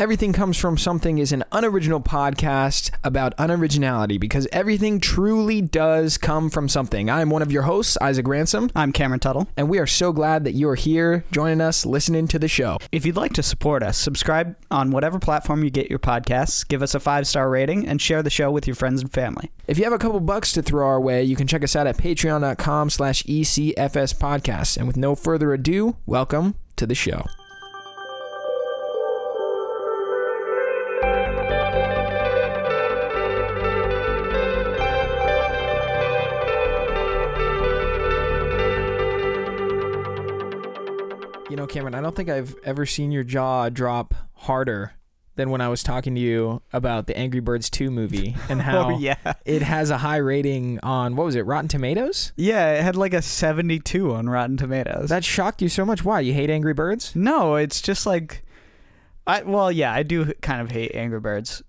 Everything Comes From Something is an unoriginal podcast about unoriginality because everything truly does come from something. I'm one of your hosts, Isaac Ransom, I'm Cameron Tuttle. and we are so glad that you are here joining us, listening to the show. If you'd like to support us, subscribe on whatever platform you get your podcasts, give us a five star rating, and share the show with your friends and family. If you have a couple bucks to throw our way, you can check us out at patreon.com slash ECFS podcast. And with no further ado, welcome to the show. You know, Cameron, I don't think I've ever seen your jaw drop harder than when I was talking to you about the Angry Birds 2 movie and oh, how oh, yeah. it has a high rating on, what was it, Rotten Tomatoes? Yeah, it had like a 72 on Rotten Tomatoes. That shocked you so much. Why? You hate Angry Birds? no, it's just like. I Well, yeah, I do kind of hate Angry Birds.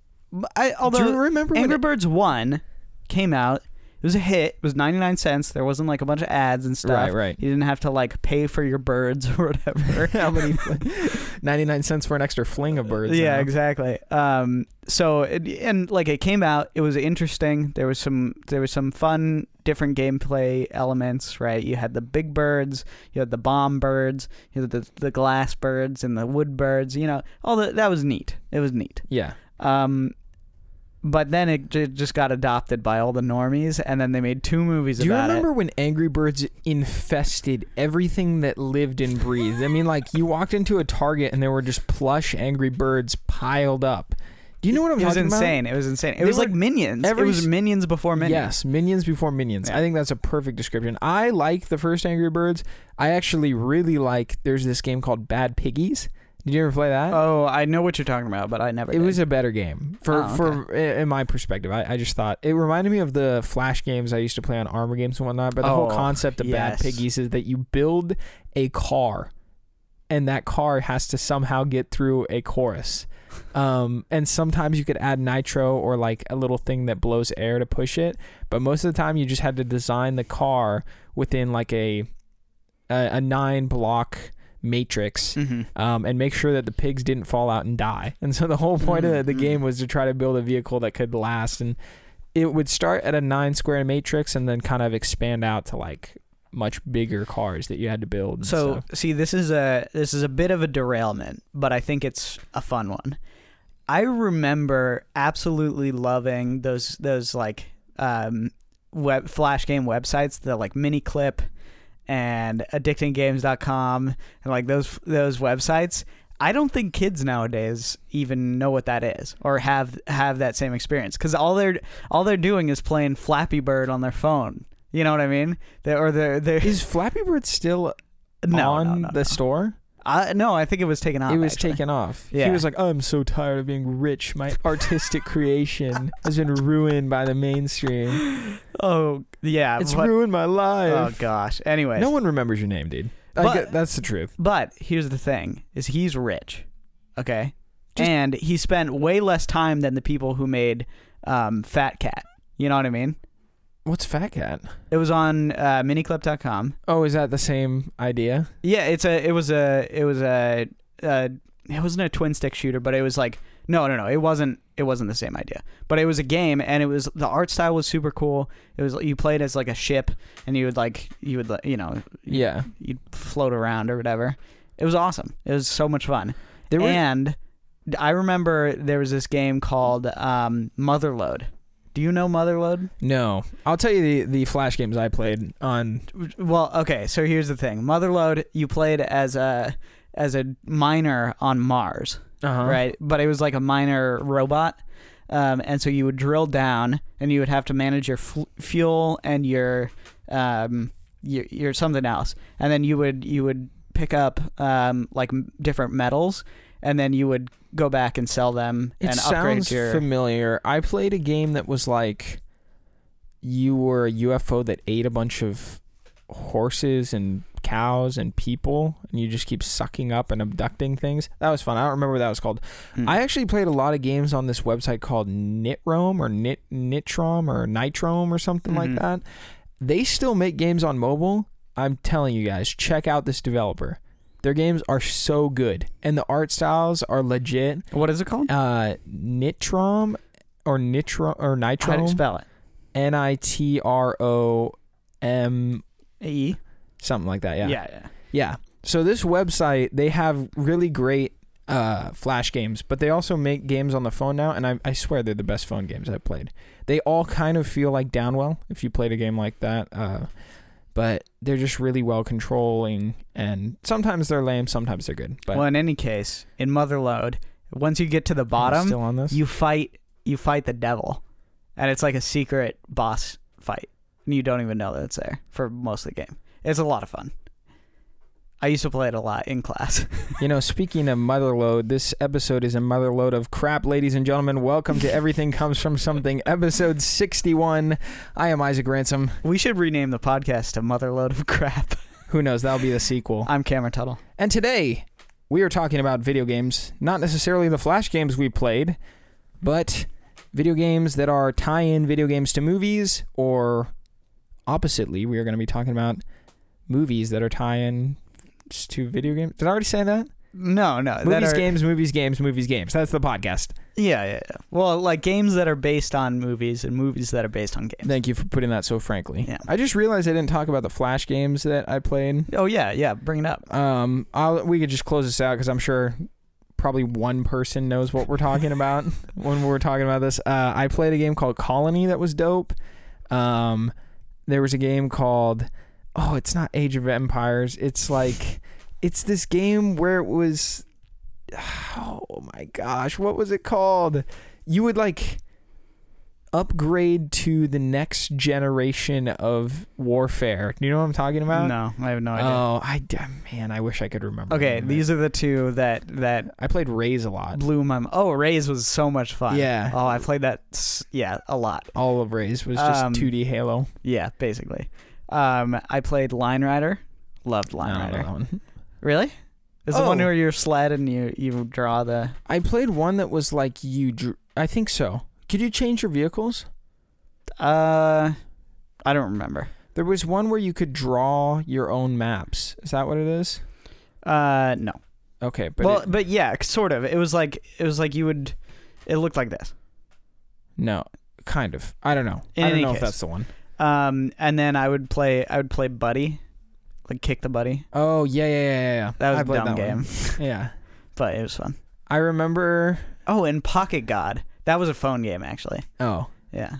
I, although Do you remember when Angry it- Birds 1 came out, it was a hit. It was 99 cents. There wasn't like a bunch of ads and stuff. Right, right. You didn't have to like pay for your birds or whatever. How many? 99 cents for an extra fling of birds. yeah, exactly. Um, so it, and like it came out, it was interesting. There was some there was some fun, different gameplay elements. Right, you had the big birds, you had the bomb birds, you had the the glass birds and the wood birds. You know, all the that was neat. It was neat. Yeah. Um, but then it j- just got adopted by all the normies, and then they made two movies Do you about remember it. when Angry Birds infested everything that lived and breathed? I mean, like you walked into a Target and there were just plush Angry Birds piled up. Do you know what I'm It was talking about? It was insane. It was insane. It They was like Minions. every it was Minions before Minions. Yes, Minions before Minions. Yeah. I think that's a perfect description. I like the first Angry Birds. I actually really like. There's this game called Bad Piggies. Did you ever play that? Oh, I know what you're talking about, but I never. it did. was a better game for Oh, for in my perspective. I, I just thought it reminded me of the flash games I used to play on Armor games and whatnot. But the whole Oh, concept of Bad. Piggies is that you build a car, and that car has to somehow get through a chorus. Um, and sometimes you could add nitro or like a little thing that blows air to push it. But most of the time, you just had to design the car within like a a, a nine block matrix Mhm. um, and make sure that the pigs didn't fall out and die. And so the whole point of the, the Mhm. game was to try to build a vehicle that could last. And it would start at a nine square matrix and then kind of expand out to like much bigger cars that you had to build. So stuff. see, this is a this is a bit of a derailment, but I think it's a fun one. I remember absolutely loving those those like um, web flash game websites, the like MiniClip and addictinggames.com and like those those websites. I don't think kids nowadays even know what that is or have have that same experience because all they're all they're doing is playing Flappy Bird on their phone. You know what I mean? They, or they're they're is Flappy Bird still no, on no, no, the store? Uh, no, I think it was taken off. it was actually. taken off. He was like, "I'm so tired of being rich. My artistic creation has been ruined by the mainstream. Oh yeah, It's what- ruined my life. Oh gosh. Anyway. no one remembers your name, dude. But- that's the truth. but here's the thing: is he's rich, okay, Just- and he spent way less time than the people who made um, Fat Cat. You know what I mean? What's Fat Cat? It was on uh, miniclip.com. Oh, is that the same idea? Yeah, it's a. It was a. It was a. Uh, it wasn't a twin stick shooter, but it was like no, no, no. It wasn't. It wasn't the same idea. But it was a game, and it was the art style was super cool. It was you played as like a ship, and you would like you would you know Yeah. you'd float around or whatever. It was awesome. It was so much fun. There were and I remember there was this game called um, Motherload. Do you know Motherload? no. I'll tell you the the flash games I played on. Well, okay. So here's the thing. Motherload, you played as a as a miner on Mars, Uh-huh. right? But it was like a miner robot. Um, and so you would drill down, and you would have to manage your f- fuel and your um, your, your something else, and then you would you would pick up um, like m- different metals, and then you would go back and sell them It and upgrade sounds your. familiar. I played a game that was like you were a UFO that ate a bunch of horses and cows and people, and you just keep sucking up and abducting things. That was fun. I don't remember what that was called. Hmm. I actually played a lot of games on this website called Nitrome or Nit Nitrom or Nitrome or something like Mhm. that. They still make games on mobile. I'm telling you guys, check out this developer. Their games are so good, and the art styles are legit. What is it called? Uh, Nitrom or Nitro or Nitro. How do you spell it? N I T R O M E. something like that. Yeah. Yeah. yeah. Yeah. So this website, they have really great uh, flash games, but they also make games on the phone now, and I, I swear they're the best phone games I've played. They all kind of feel like Downwell if you played a game like that, uh, but they're just really well controlling, and sometimes they're lame, sometimes they're good. But well, in any case, in Motherload, once you get to the bottom, still on this. you fight you fight the devil, and it's like a secret boss fight, and you don't even know that it's there for most of the game. It's a lot of fun. I used to play it a lot in class. You know, speaking of Motherload, this episode is a motherload of crap, ladies and gentlemen. Welcome to Everything Comes From Something, episode 61. I am Isaac Ransom. we should rename the podcast to Motherload of Crap. Who knows? That'll be the sequel. I'm Cameron Tuttle. And today, we are talking about video games, not necessarily the Flash games we played, but video games that are tie in video games to movies, or oppositely, we are going to be talking about movies that are tie in to video games. Did I already say that? No, no, that Movies, are- games, movies, games, movies, games. That's the podcast. Yeah, yeah, yeah. Well, like games that are based on movies and movies that are based on games. Thank you for putting that so frankly. Yeah. I just realized I didn't talk about the Flash games that I played. Oh yeah, yeah. Bring it up. Um, I'll, we could just close this out because I'm sure probably one person knows what we're talking about when we're talking about this. Uh, I played a game called Colony that was dope. Um, there was a game called oh, it's not Age of Empires. It's like it's this game where it was oh my gosh, what was it called? You would like upgrade to the next generation of warfare. Do you know what I'm talking about? No, I have no idea. Oh, I man, I wish I could remember. okay, the name of these are the two that that I played Raze a lot. blew my. Oh, Raze was so much fun. Yeah. Oh, I played that. Yeah, a lot. All of Raze was just Um, 2D Halo. Yeah, basically. Um, I played Line Rider. Loved Line I don't know Rider. that one. Really? Is the one Oh. where you're sled and you you draw the? I played one that was like you. Drew, I think so. Could you change your vehicles? Uh, I don't remember. There was one where you could draw your own maps. Is that what it is? Uh, no. Okay, but well, it- but yeah, sort of. It was like it was like you would. It looked like this. no, kind of. I don't know. In I don't any know if case. that's the one. Um, and then I would play. I would play Buddy, like kick the Buddy. Oh yeah, yeah, yeah, yeah. That was I a dumb game, Yeah, but it was fun. I remember. Oh, and Pocket God. That was a phone game actually. Oh, Yeah.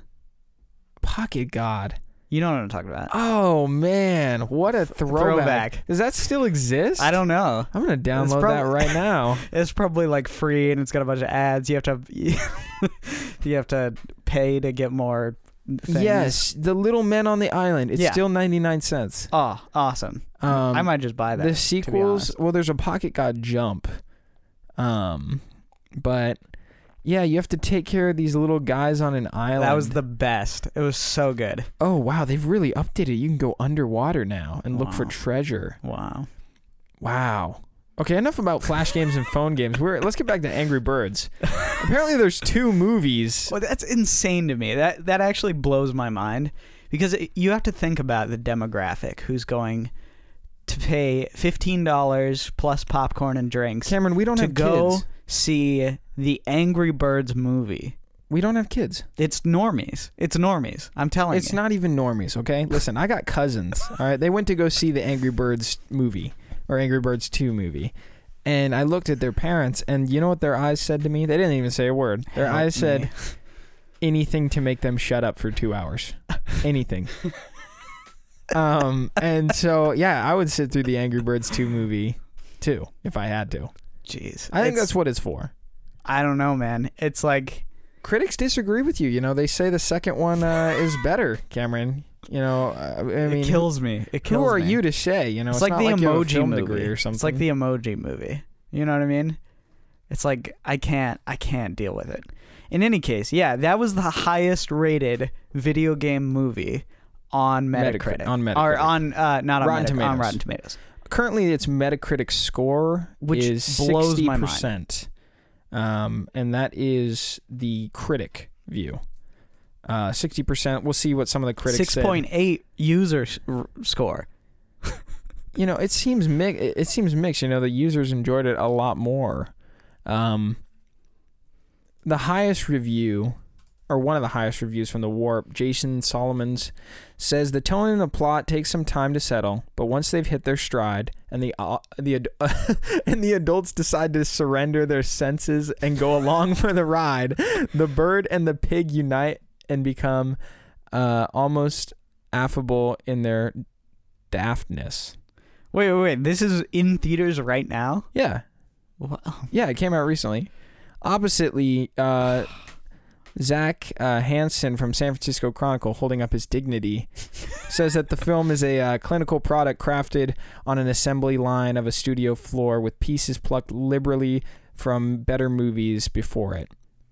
Pocket God. You know what I'm talking about. Oh man, what a throwback. throwback. Does that still exist? I don't know. I'm gonna download prob- that right now. It's probably like free and it's got a bunch of ads. You have to you have to pay to get more things. Yes, the little men on the island. It's Yeah. still 99 cents. Oh, awesome. Um, I might just buy that. the sequels. honest. Well, there's a Pocket God Jump. Um, but yeah, you have to take care of these little guys on an island. That was the best. It was so good. Oh wow, they've really updated. You can go underwater now and look for Wow. treasure. Wow. Wow. Okay, enough about flash games and phone games. We're let's get back to Angry Birds. Apparently, there's two movies. Well, that's insane to me. That that actually blows my mind because it, you have to think about the demographic who's going to pay fifteen dollars plus popcorn and drinks Cameron, we don't to have go kids. see the Angry Birds movie. We don't have kids. It's normies. It's normies. I'm telling It's you. It's not even normies, okay? Listen, I got cousins. All right, they went to go see the Angry Birds movie or Angry Birds 2 movie. And I looked at their parents and you know what their eyes said to me? They didn't even say a word. Their Help eyes said me. anything to make them shut up for 2 hours. Anything. um and so yeah, I would sit through the Angry Birds 2 movie too if I had to. Jeez. I think that's what it's for. I don't know, man. It's like Critics disagree with you. You know, they say the second one uh, is better, Cameron. You know, I mean, it kills me. It kills Who are me. you to say? You know, it's, it's, like the like you have a emoji movie or something. It's like the emoji movie. You know what I mean? It's like I can't I can't deal with it. In any case, yeah, that was the highest rated video game movie on Metacrit- Metacritic. on Metacritic. Or on uh not on Rotten Metacritic, on Tomatoes. Rotten Tomatoes. currently its Metacritic score Which is blows sixty my mind. um, and that is the critic view. Uh, Sixty percent. We'll see what some of the critics Six point eight said. point eight user r- score. you know, it seems mi- it seems mixed. You know, the users enjoyed it a lot more. Um, the highest review, or one of the highest reviews from the Warp, Jason Solomons, says the tone and the plot take some time to settle, but once they've hit their stride and the uh, the ad- and the adults decide to surrender their senses and go along for the ride, the bird and the pig unite and become uh, almost affable in their daftness. Wait, wait, wait. This is in theaters right now. Yeah, What? yeah, it came out recently. Oppositely, uh, Zach uh, Hansen from San Francisco Chronicle, holding up his dignity, says that the film is a uh, clinical product crafted on an assembly line of a studio floor with pieces plucked liberally from better movies before it.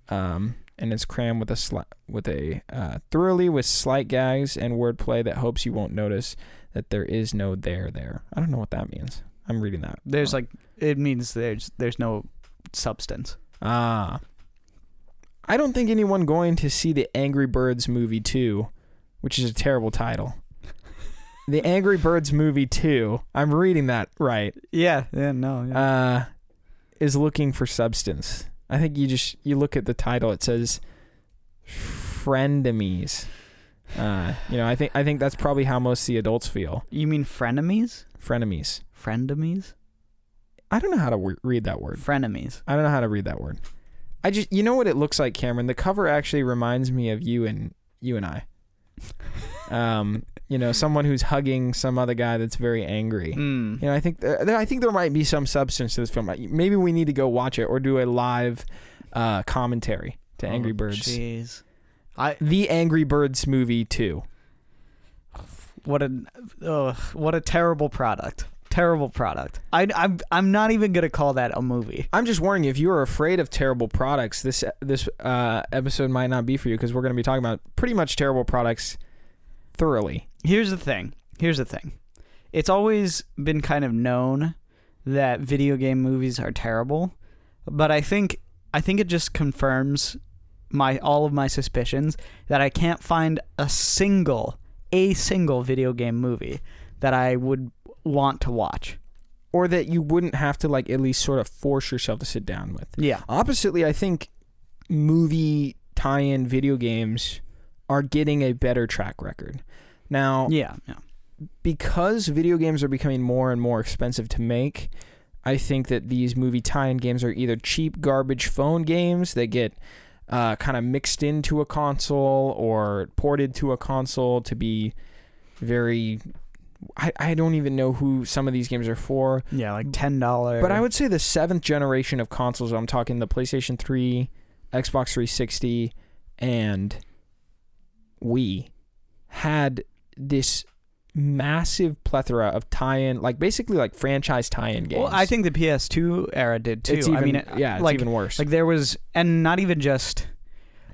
Um, and it's crammed with a sli- with a uh, thoroughly with slight gags and wordplay that hopes you won't notice that there is no there there. I don't know what that means. I'm reading that. There's wrong. like it means there's there's no substance. Ah. I don't think anyone going to see the Angry Birds movie 2, which is a terrible title. the Angry Birds movie 2, I'm reading that right, Yeah, yeah, no. Yeah. uh, is looking for substance. I think you just you look at the title it says frenemies. Uh, you know, I think I think that's probably how most of the adults feel. you mean frenemies? Frenemies. Friendemies? I don't know how to w- read that word. Frenemies. I don't know how to read that word. I just you know what it looks like, Cameron. The cover actually reminds me of you and you and I. Um, you know, someone who's hugging some other guy that's very angry. Mm. You know, I think th- there, I think there might be some substance to this film. Maybe we need to go watch it or do a live uh, commentary to Angry Oh, Birds. Jeez. I The Angry Birds movie too. what a what a terrible product. Terrible product. I I'm I'm not even gonna call that a movie. I'm just warning you, if you are afraid of terrible products, this this uh, episode might not be for you because we're going to be talking about pretty much terrible products thoroughly. Here's the thing. Here's the thing. It's always been kind of known that video game movies are terrible, but I think I think it just confirms my all of my suspicions that I can't find a single a single video game movie that I would want to watch. or that you wouldn't have to like at least sort of force yourself to sit down with. Yeah. Oppositely, I think movie tie-in video games are getting a better track record. Now, Yeah. Yeah. because video games are becoming more and more expensive to make, I think that these movie tie-in games are either cheap garbage phone games that get uh, kind of mixed into a console or ported to a console to be very. I, I don't even know who some of these games are for. Yeah, like ten dollars. But I would say the seventh generation of consoles, I'm talking the PlayStation 3, Xbox 360, and Wii, had this massive plethora of tie-in, like basically like franchise tie-in games. Well, I think the PS2 era did too. it's even I mean, yeah, it's like even worse. like there was, and not even just.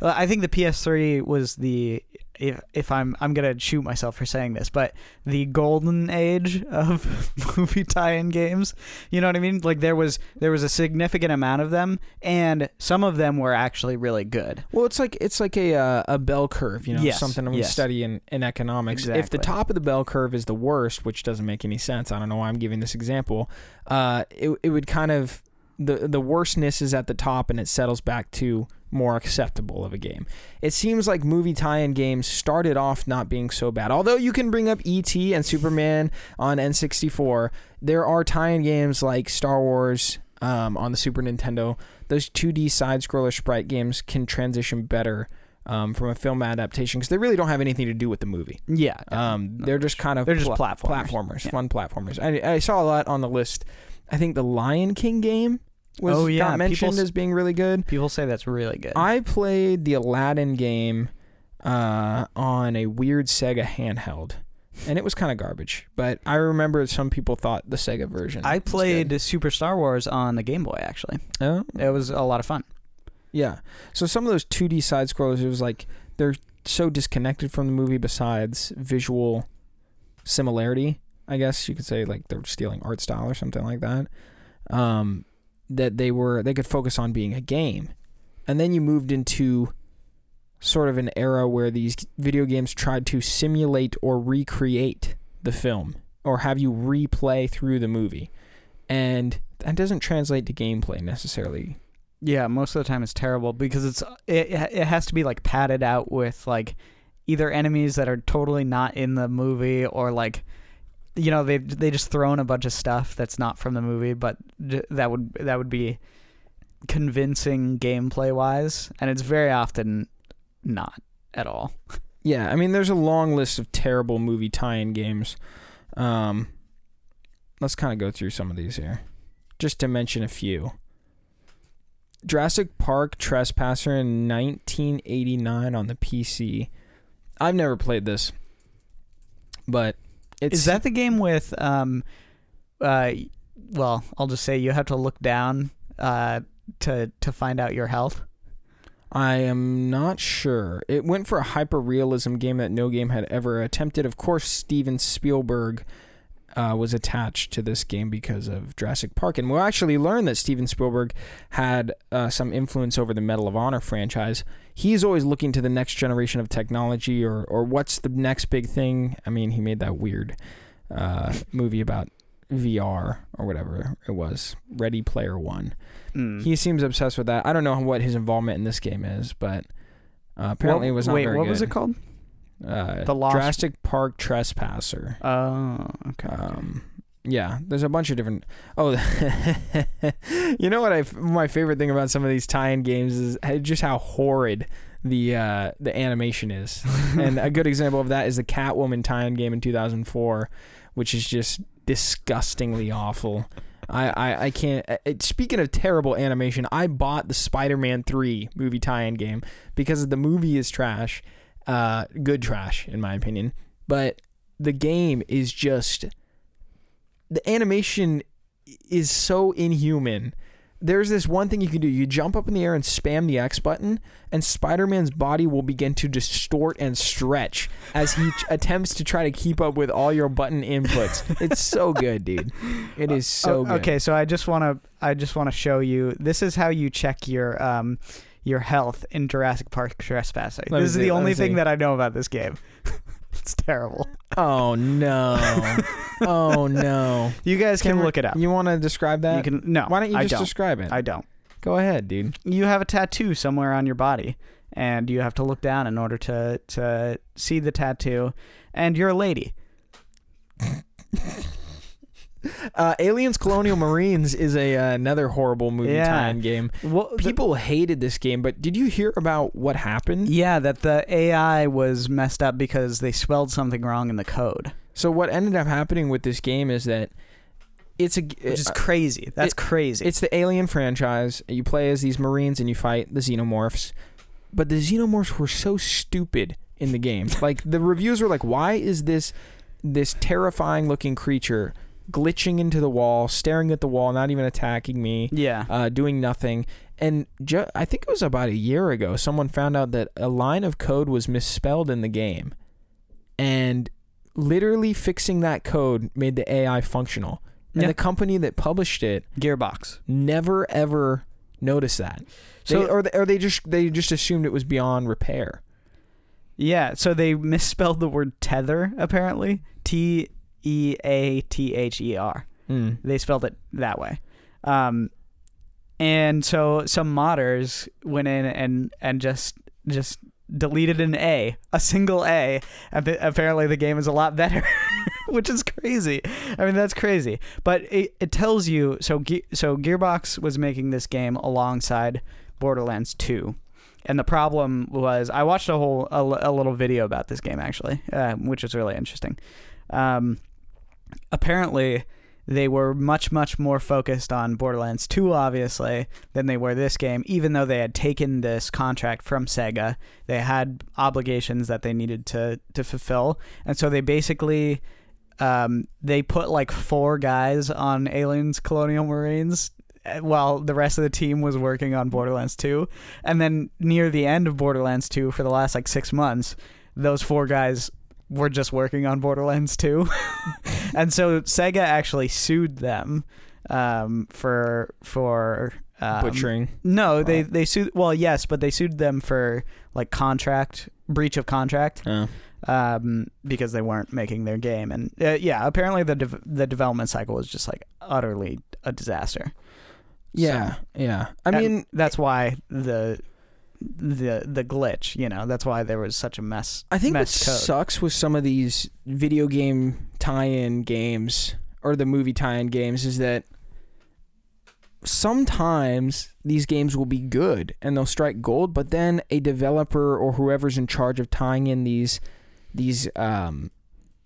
uh, I think the PS3 was the if, if I'm I'm gonna shoot myself for saying this, but the golden age of movie tie-in games. You know what I mean? Like there was there was a significant amount of them, and some of them were actually really good. Well, it's like it's like a uh, a bell curve, you know, Yes, something we yes. study in, in economics. If the top of the bell curve is the worst, which doesn't make any sense, I don't know why I'm giving this example. Uh, it it would kind of the the worstness is at the top and it settles back to more acceptable of a game. It seems like movie tie-in games started off not being so bad. Although you can bring up E.T. and Superman on N64, there are tie-in games like Star Wars um, on the Super Nintendo. Those 2D side-scroller sprite games can transition better um, from a film adaptation because they really don't have anything to do with the movie. Yeah. Um, they're just kind of They're just pla- platformers. platformers, Yeah. fun platformers. I, I saw a lot on the list. I think the Lion King game was Oh, yeah, got mentioned people as being really good. People say that's really good. I played the Aladdin game uh, on a weird Sega handheld, and it was kind of garbage. But I remember some people thought the Sega version. I played. Super Star Wars on the Game Boy. Actually, Oh, it was a lot of fun. yeah. So some of those 2D side scrollers, it was like they're so disconnected from the movie. Besides visual similarity, I guess you could say like they're stealing art style or something like that. Um, that they were they could focus on being a game, and then you moved into sort of an era where these video games tried to simulate or recreate the film or have you replay through the movie, and that doesn't translate to gameplay necessarily. Yeah, most of the time it's terrible because it's it it has to be like padded out with like either enemies that are totally not in the movie or like you know they they just throw in a bunch of stuff that's not from the movie but that would that would be convincing gameplay wise and it's very often not at all. Yeah, I mean, there's a long list of terrible movie tie-in games. Um, let's kind of go through some of these here, just to mention a few. Jurassic Park Trespasser in 1989 on the PC. I've never played this, but it's Is that the game with um uh well, I'll just say you have to look down uh to to find out your health. I am not sure. It went for a hyper realism game that no game had ever attempted. Of course, Steven Spielberg uh, was attached to this game because of Jurassic Park, and we'll actually learn that Steven Spielberg had uh, some influence over the Medal of Honor franchise. He's always looking to the next generation of technology, or or what's the next big thing. I mean, he made that weird uh, movie about VR or whatever it was, Ready Player One. Mm. He seems obsessed with that. I don't know what his involvement in this game is, but uh, apparently What- it was not Wait, very what was it called? Uh, The Lost- Jurassic Park Trespasser. Oh, okay. Um, yeah, there's a bunch of different. Oh, you know what? I my favorite thing about some of these tie-in games is just how horrid the uh, the animation is. and a good example of that is the Catwoman tie-in game in 2004, which is just disgustingly awful. I, I, I can't. uh, It, speaking of terrible animation, I bought the Spider-Man 3 movie tie-in game because the movie is trash, uh, good trash in my opinion. But the game is just the animation is so inhuman. There's this one thing you can do. You jump up in the air and spam the X button, and Spider Man's body will begin to distort and stretch as he ch- attempts to try to keep up with all your button inputs. It's so good, dude. It is so Oh, good. Okay, so I just want to I just want to show you. This is how you check your um your health in Jurassic Park Trespasser. Let me this is see, the let only me thing see. that I know about this game. it's terrible. Oh, no. oh, no. You guys can, we- look it up. You want to describe that? You can no. Why don't you I just don't. describe it? I don't. Go ahead, dude. You have a tattoo somewhere on your body, and you have to look down in order to to see the tattoo. And you're a lady. Uh, Aliens Colonial Marines is a uh, another horrible movie Yeah. tie-in game. Well, the- People hated this game, but did you hear about what happened? yeah, that the AI was messed up because they spelled something wrong in the code, So what ended up happening with this game is that it's a which is uh, crazy. That's crazy. it's the Alien franchise. You play as these Marines and you fight the Xenomorphs, but the Xenomorphs were so stupid in the game. like the reviews were like, "Why is this this terrifying looking creature glitching into the wall, staring at the wall, not even attacking me?" yeah. uh, doing nothing. And ju- I think it was about a year ago, someone found out that a line of code was misspelled in the game. And literally fixing that code made the AI functional. And Yeah. the company that published it Gearbox. never ever noticed that. So- they, or, they, or they just they just assumed it was beyond repair. Yeah, so they misspelled the word tether apparently. T E A T H E R. Mm. They spelled it that way. Um, and so some modders went in and and just just deleted an A, a single A, and apparently the game is a lot better, which is crazy. I mean, that's crazy. But it, it tells you so. Ge- so Gearbox was making this game alongside Borderlands 2. And the problem was, I watched a whole a, a little video about this game actually, uh, which was really interesting. Um, apparently, they were much much more focused on Borderlands 2 obviously than they were this game even though they had taken this contract from Sega. They had obligations that they needed to to fulfill. And so they basically um, they put like four guys on Aliens Colonial Marines uh, while the rest of the team was working on Borderlands 2 and then near the end of Borderlands 2 for the last like 6 months those four guys were just working on Borderlands 2 and so Sega actually sued them um, for for um, Butchering. No, they they sued. Well, yes, but they sued them for like contract breach of contract. Oh. um, because they weren't making their game. And uh, yeah, apparently the dev- the development cycle was just like utterly a disaster. Yeah, yeah. I mean, that's why the the the glitch. You know, that's why there was such a mess. I think what code. sucks with some of these video game tie-in games or the movie tie-in games is that sometimes these games will be good and they'll strike gold, but then a developer or whoever's in charge of tying in these these um,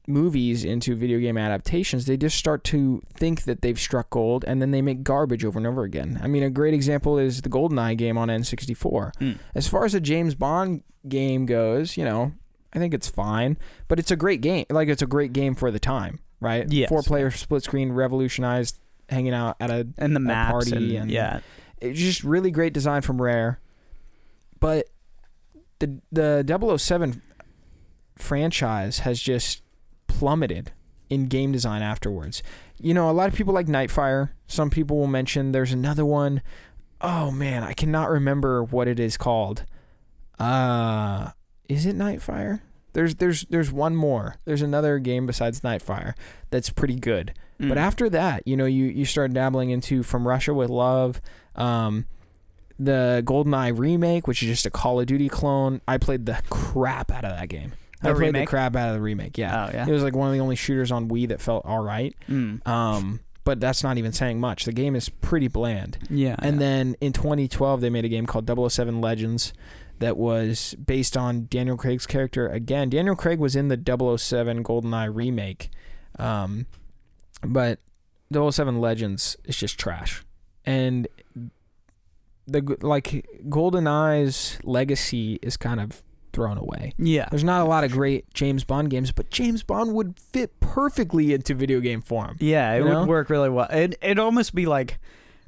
movies into video game adaptations, they just start to think that they've struck gold and then they make garbage over and over again. I mean, a great example is the GoldenEye game on N64. Mm. As far as a James Bond game goes, you know, I think it's fine, but it's a great game. Like it's a great game for the time, right? Yes. Four player split screen revolutionized hanging out at a and the maps party and, and- yeah, it's just really great design from Rare. But the the 007 franchise has just plummeted in game design afterwards. You know, a lot of people like Nightfire. Some people will mention there's another one. Oh man, I cannot remember what it is called. Uh is it Nightfire? There's there's there's one more. There's another game besides Nightfire that's pretty good. But Mm. after that, you know, you you start dabbling into From Russia with Love, um, the GoldenEye remake, which is just a Call of Duty clone. I played the crap out of that game. I played remake? the crap out of the remake. Yeah. oh yeah, it was like one of the only shooters on Wii that felt all right. Mm. Um, but that's not even saying much. The game is pretty bland. yeah, And yeah. then in 2012, they made a game called 007 Legends that was based on Daniel Craig's character. Again, Daniel Craig was in the 007 GoldenEye remake. Um, but 007 Legends is just trash. And the like GoldenEye's legacy is kind of thrown away. yeah, There's not a lot of great James Bond games, but James Bond would fit perfectly into video game form. Yeah, it would know? work really well. It it'd almost be like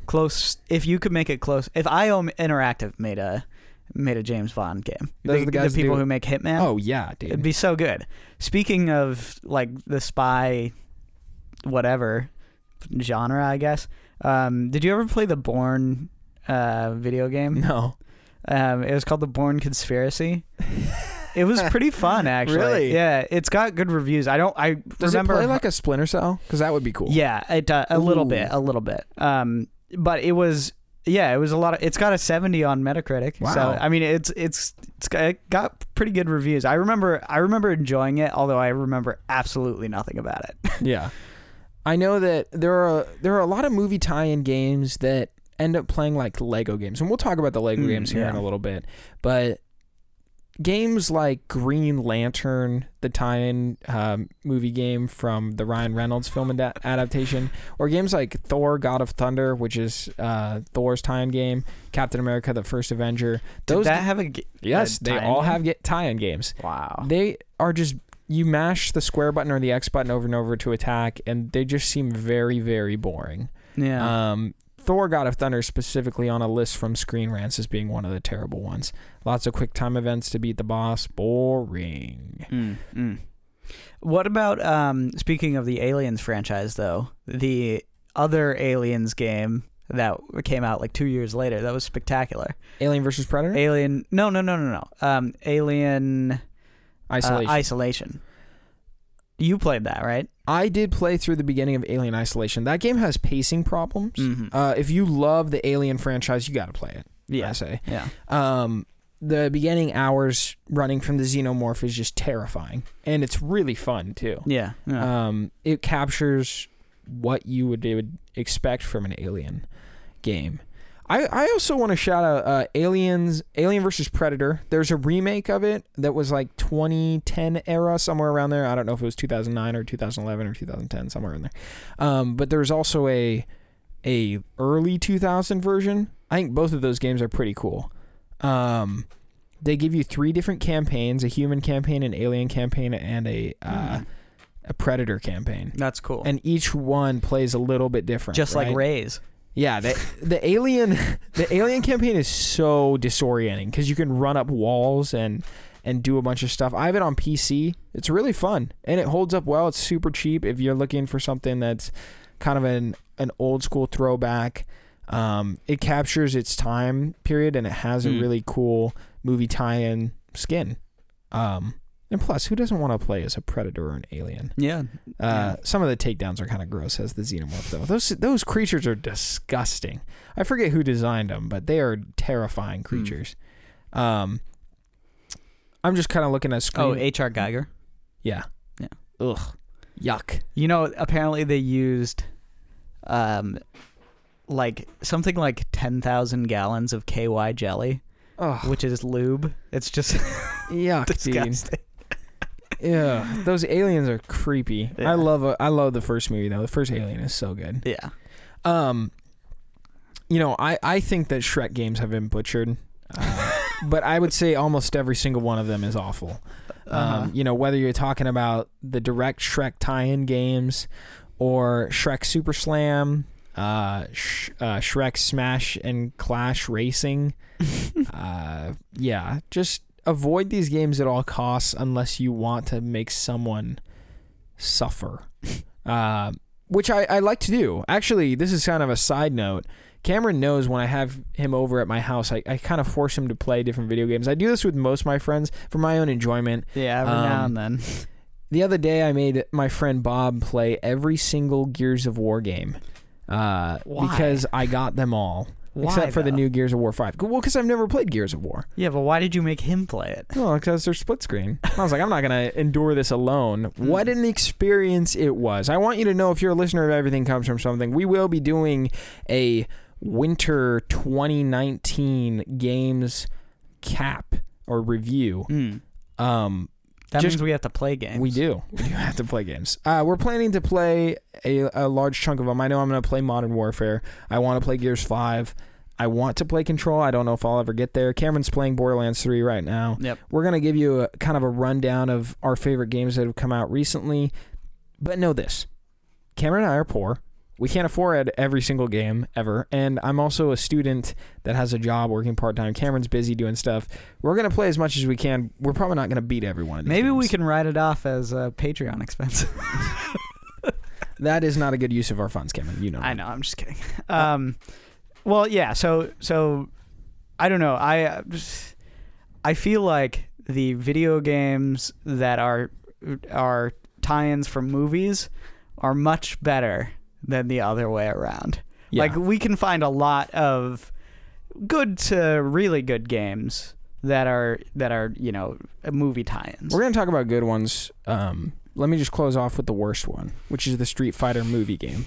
close if you could make it close. If IO Interactive made a made a James Bond game, Those the, are the guys that people who make Hitman. Oh yeah, dude. it'd be so good. Speaking of like the spy, whatever genre, I guess. Um, did you ever play the Bourne uh, video game? no. Um, it was called the Bourne Conspiracy. It was pretty fun, actually. Really? Yeah, it's got good reviews. I don't. I Does remember it play like a Splinter Cell? Because that would be cool. Yeah, it uh, a little bit, a little bit. Um, but it was yeah, it was a lot of. It's got a seventy on Metacritic. Wow. So I mean, it's it's it's got, it got pretty good reviews. I remember I remember enjoying it, although I remember absolutely nothing about it. Yeah. I know that there are there are a lot of movie tie-in games that end up playing like Lego games, and we'll talk about the Lego Mm, games here in a little bit. But games like Green Lantern, the tie-in um, movie game from the Ryan Reynolds film ada- adaptation, or games like Thor: God of Thunder, which is uh, Thor's tie-in game, Captain America: The First Avenger. Did Those that ga- have a g- yes, a they all game? have get tie-in games. wow? They are just you mash the square button or the X button over and over to attack, and they just seem very, very boring. Yeah. Um, Thor: God of Thunder specifically on a list from Screen Rants as being one of the terrible ones. Lots of quick time events to beat the boss. Boring. Mm, mm. What about um, speaking of the Aliens franchise though? The other Aliens game that came out like two years later that was spectacular. Alien versus Predator. Alien. No, no, no, no, no. Um, Alien uh, Isolation. Isolation. You played that, right? I did play through the beginning of Alien Isolation. That game has pacing problems. Mhm. Uh, if you love the Alien franchise, you got to play it. I Yeah. say. Yeah. um, the beginning hours running from the xenomorph is just terrifying, and it's really fun too. Yeah. yeah. Um, it captures what you would, would expect from an alien game. I, I also want to shout out uh, Aliens, Alien versus Predator. There's a remake of it that was like 2010 era, somewhere around there. I don't know if it was 2009 or 2011 or 2010, somewhere in there. Um, but there's also a a early 2000 version. I think both of those games are pretty cool. Um, they give you three different campaigns: a human campaign, an alien campaign, and a uh, Mm. a predator campaign. That's cool. And each one plays a little bit different. just like? Raze. Yeah, the the alien the alien campaign is so disorienting because you can run up walls and and do a bunch of stuff. I have it on PC. It's really fun and it holds up well. It's super cheap if you're looking for something that's kind of an an old school throwback. Um, it captures its time period and it has a Mm. really cool movie tie-in skin. Um, And plus, who doesn't want to play as a predator or an alien? Yeah. Uh, Some of the takedowns are kind of gross as the xenomorph, though. Those those creatures are disgusting. I forget who designed them, but they are terrifying creatures. Um, I'm just kind of looking at screen. Oh, H.R. Giger. yeah, Yeah. Ugh, yuck. You know, apparently they used, um, like something like ten thousand gallons of KY jelly, which is lube. It's just yuck, dude. Yeah, those aliens are creepy. Yeah. I love uh, I love the first movie though. The first Alien is so good. Yeah. Um, you know, I I think that Shrek games have been butchered, uh, but I would say almost every single one of them is awful. Uh-huh. Um, you know, whether you're talking about the direct Shrek tie-in games or Shrek Super Slam, uh, Sh- uh, Shrek Smash and Clash Racing, uh, yeah, just avoid these games at all costs unless you want to make someone suffer. Uh, which I, I like to do. Actually, this is kind of a side note. Cameron knows when I have him over at my house, I, I kind of force him to play different video games. I do this with most of my friends for my own enjoyment. yeah. Every now um, and then. The other day, I made my friend Bob play every single Gears of War game uh, because I got them all. Why, except for the new Gears of War 5. Well, because I've never played Gears of War. Yeah, but why did you make him play it? Well, because they're split screen. I was like, I'm not going to endure this alone. Mm. What an experience it was. I want you to know if you're a listener of Everything Comes From Something, we will be doing a winter 2019 games cap or review. Mm. Um, That Just- means we have to play games. we do. We do have to play games. Uh, we're planning to play a, a large chunk of them. I know I'm going to play Modern Warfare. I want to play Gears 5. I want to play Control. I don't know if I'll ever get there. Cameron's playing Borderlands 3 right now. Yep. We're going to give you a kind of a rundown of our favorite games that have come out recently. But know this Cameron and I are poor. We can't afford every single game ever. And I'm also a student that has a job working part time. Cameron's busy doing stuff. We're going to play as much as we can. We're probably not going to beat everyone. of these Maybe we can write it off as a Patreon expense. That is not a good use of our funds, Cameron. You know. I know. I'm just kidding. Um, well, yeah. So, so I don't know. I uh, just- I feel like the video games that are are tie-ins from movies are much better than the other way around. Yeah. Like we can find a lot of good to really good games that are that are you know movie tie-ins. We're going to talk about good ones. Um, let me just close off with the worst one, which is the Street Fighter movie game,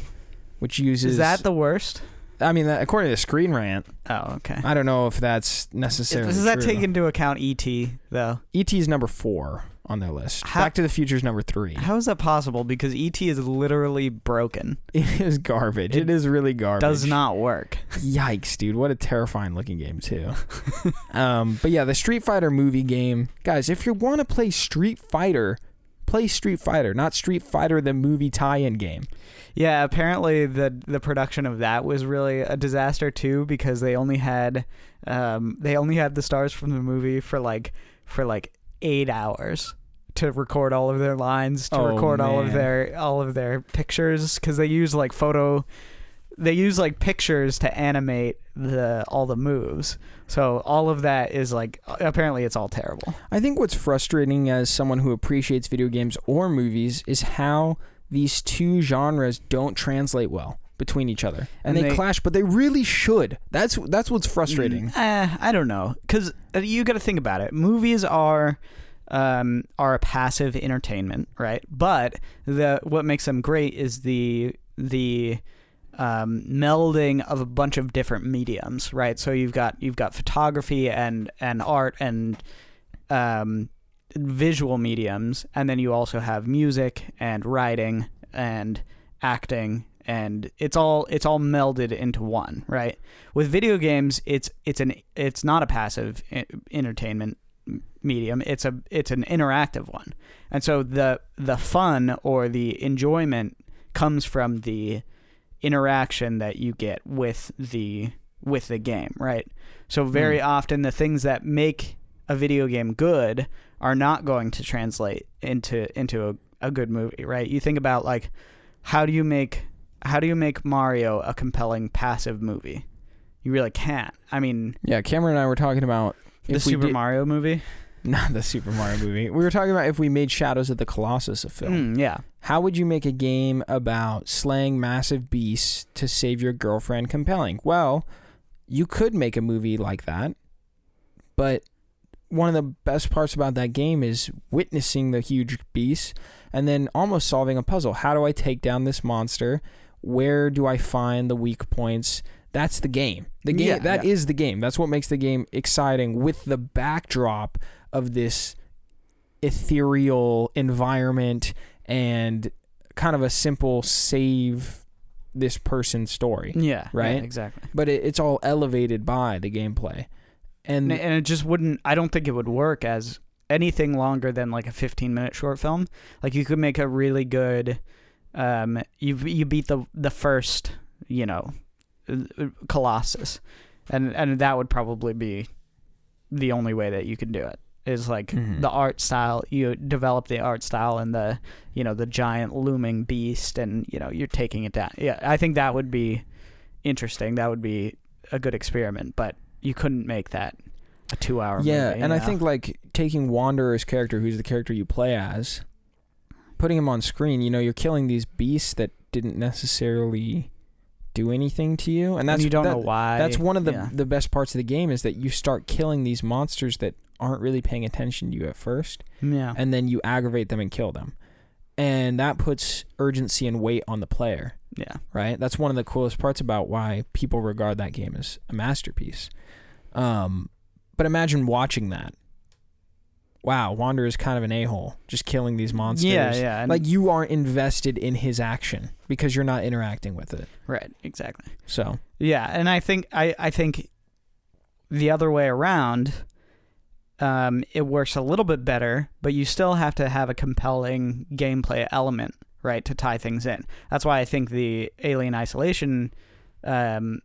which uses. Is that the worst? I mean, that, according to the Screen Rant, Oh, okay. I don't know if that's necessarily. Does that true. take into account ET though? ET is number four on their list. How- Back to the Future's number three. How is that possible? Because ET is literally broken. It is garbage. It it is really garbage. Does not work. Yikes, dude! What a terrifying looking game too. um, but yeah, the Street Fighter movie game, guys. If you want to play Street Fighter, play Street Fighter, not Street Fighter the movie tie-in game. Yeah, apparently the the production of that was really a disaster too because they only had um they only had the stars from the movie for like for like 8 hours to record all of their lines, to Oh, record all of their all of their pictures cuz they use like photo they use like pictures to animate the all the moves. So all of that is like apparently it's all terrible. I think what's frustrating as someone who appreciates video games or movies is how these two genres don't translate well between each other, and, And they, they- clash. But they really should. That's that's what's frustrating. Eh, I don't know, because you got to think about it. Movies are um, are a passive entertainment, right? But the what makes them great is the the um, melding of a bunch of different mediums, right? So you've got you've got photography and and art and um, visual mediums, and then you also have music and writing and acting, and it's all it's all melded into one, right? With video games, it's it's an it's not a passive e- entertainment medium. It's a it's an interactive one, and so the the fun or the enjoyment comes from the interaction that you get with the with the game, right? So very hmm. often the things that make a video game good are not going to translate into into a, a good movie, right? You think about like how do you make how do you make Mario a compelling passive movie? You really can't. I mean, Yeah, Cameron and I were talking about the we Super did- Mario movie. not the Super Mario movie. We were talking about if we made Shadows of the Colossus a film. Mm, yeah. How would you make a game about slaying massive beasts to save your girlfriend compelling? Well, you could make a movie like that, but one of the best parts about that game is witnessing the huge beasts and then almost solving a puzzle. How do I take down this monster? Where do I find the weak points? That's the game. The game Yeah, that is yeah. the game. That's what makes the game exciting with the backdrop of this ethereal environment and kind of a simple save this person story. Yeah. Right? yeah, exactly. But it, it's all elevated by the gameplay. And And, and it just wouldn't. I don't think it would work as anything longer than like a 15 minute short film. Like you could make a really good. Um, you you beat the the first, you know, Colossus, and and that would probably be the only way that you could do it. Is like Mhm. the art style. You develop the art style and the you know the giant looming beast, and you know you're taking it down. Yeah, I think that would be interesting. That would be a good experiment, but you couldn't make that a two hour yeah, movie. and you I think like taking Wanderer's character, who's the character you play as, putting him on screen, you know, you're killing these beasts that didn't necessarily do anything to you, and And that's you don't that- know why. That's one of the yeah. the best parts of the game is that you start killing these monsters that aren't really paying attention to you at first, yeah. and then you aggravate them and kill them, and that puts urgency and weight on the player. yeah. right? That's one of the coolest parts about why people regard that game as a masterpiece. Um, but imagine watching that. Wow, Wander is kind of an a hole, just killing these monsters. Yeah, yeah. and- Like you aren't invested in his action because you're not interacting with it. right, exactly. So Yeah, and I think I, I think the other way around, um, it works a little bit better, but you still have to have a compelling gameplay element, right, to tie things in. That's why I think the Alien Isolation um,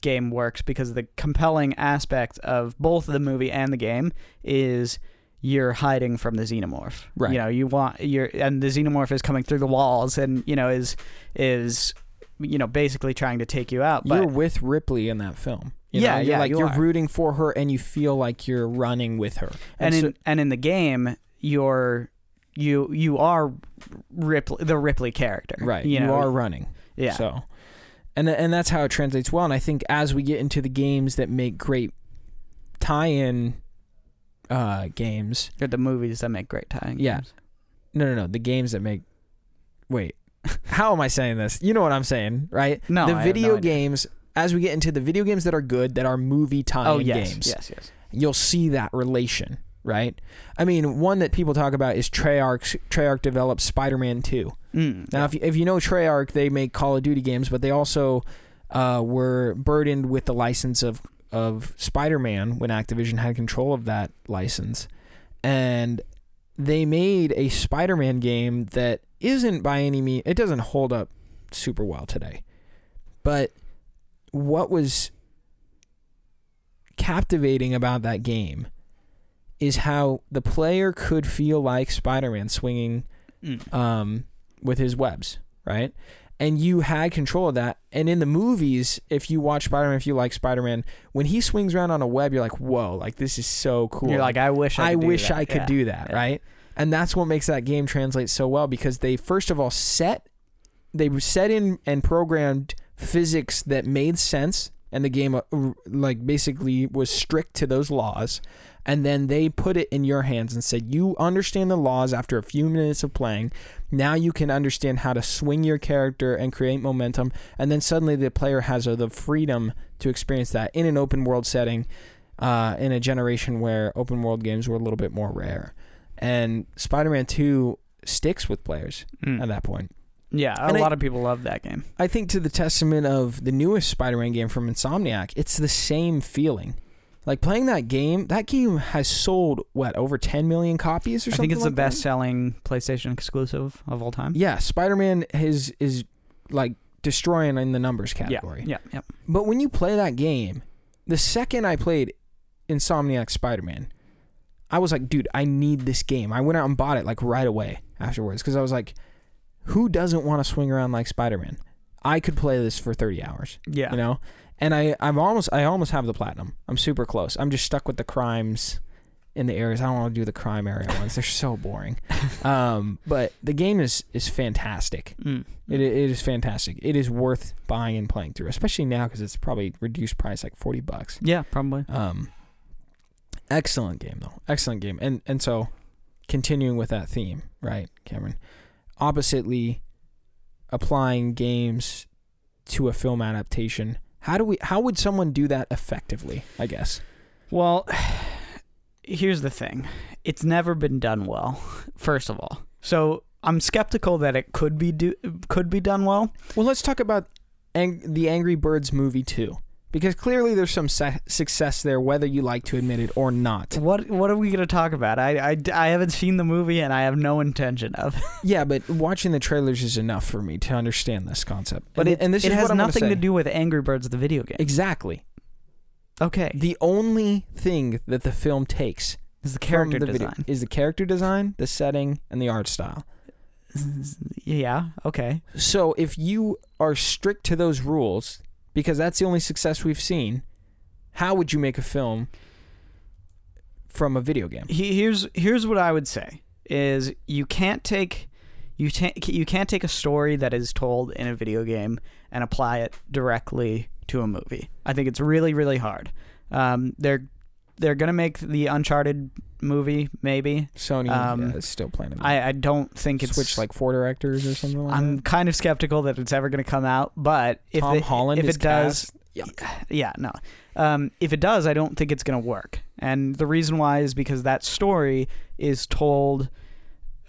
game works because the compelling aspect of both the movie and the game is you're hiding from the xenomorph. Right. You know, you want you're and the xenomorph is coming through the walls and you know is is you know basically trying to take you out. But you're with Ripley in that film. You Yeah, know? you're yeah, like you you're are. rooting for her and you feel like you're running with her. and in so- and in the game you're you you are Ripley the Ripley character. right, You, you, know, are running. Yeah. So, and and that's how it translates well. And I think as we get into the games that make great tie-in uh, games, Or the movies that make great tying. Yeah. games. no, no, no, the games that make. Wait, how am I saying this? You know what I'm saying, right? No, the I video no games. As we get into the video games that are good, that are movie tie-in Oh yes, games, yes, yes. you'll see that relation, right? I mean, one that people talk about is Treyarch. Treyarch developed Spider-Man 2. Mm, Now, if you, if you know Treyarch, they make Call of Duty games, but they also uh, were burdened with the license of of Spider-Man when Activision had control of that license, and they made a Spider-Man game that isn't by any means it doesn't hold up super well today, but what was captivating about that game is how the player could feel like Spider-Man swinging mm. um, with his webs, right? And you had control of that. And in the movies, if you watch Spider Man, if you like Spider Man, when he swings around on a web, you're like, whoa, like this is so cool. You're like, I wish I, I could do wish that." I could Yeah. do that, Yeah. right? And that's what makes that game translate so well because they first of all set they set in and programmed physics that made sense and the game uh, like basically was strict to those laws and then they put it in your hands and said you understand the laws after a few minutes of playing now you can understand how to swing your character and create momentum and then suddenly the player has the freedom to experience that in an open world setting uh, in a generation where open world games were a little bit more rare and spider-man 2 sticks with players Mm. at that point Yeah, a And I- lot of people love that game. I think to the testament of the newest Spider-Man game from Insomniac, it's the same feeling. Like playing that game, that game has sold what over 10 million copies or I something. think it's the like that? best-selling PlayStation exclusive of all time. Yeah, Spider-Man is is like destroying in the numbers category. Yeah, yeah, But when you play that game, the second I played Insomniac Spider-Man, I was like, dude, I need this game. I went out and bought it like right away afterwards because I was like, who doesn't want to swing around like Spider-Man? I could play this for 30 hours. yeah. you know and i I'm almost i almost have the platinum i'm super close i'm just stuck with the crimes in the areas. I don't want to do the crime area ones. They're so boring. Um, but the game is is fantastic. Mm. It, it is fantastic. It is worth buying and playing through, especially now because it's probably reduced price, like forty bucks. Yeah, probably. Um, excellent game though. Excellent game. And and so, continuing with that theme, right, Cameron? Oppositely, applying games to a film adaptation. How do we? How would someone do that effectively? I guess. Well, here's the thing. It's never been done well. First of all, so I'm skeptical that it could be do could be done well. Well, let's talk about ang- the Angry Birds movie too, because clearly there's some su- success there, whether you like to admit it or not. What what are we gonna talk about? I, I, I haven't seen the movie and I have no intention of. Yeah, but watching the trailers is enough for me to understand this concept. But and, it, and this it has nothing to do with Angry Birds the video game. Exactly. Okay, The only thing that the film takes is the character the video design. is the character design, the setting, and the art style. Yeah. Okay. So if you are strict to those rules, because that's the only success we've seen, how would you make a film from a video game? He- Here's here's what I would say is you can't take you can't you can't take a story that is told in a video game and apply it directly to a movie. I think it's really really hard. Um, they're they're gonna make the Uncharted movie maybe. Sony Um, yeah, is still planning. I, I don't think it's switch like four directors or something like I'm that. kind of skeptical that it's ever going to come out, but if Tom they- Holland if is it does, cast. yeah, no. Um, if it does, I don't think it's going to work. And the reason why is because that story is told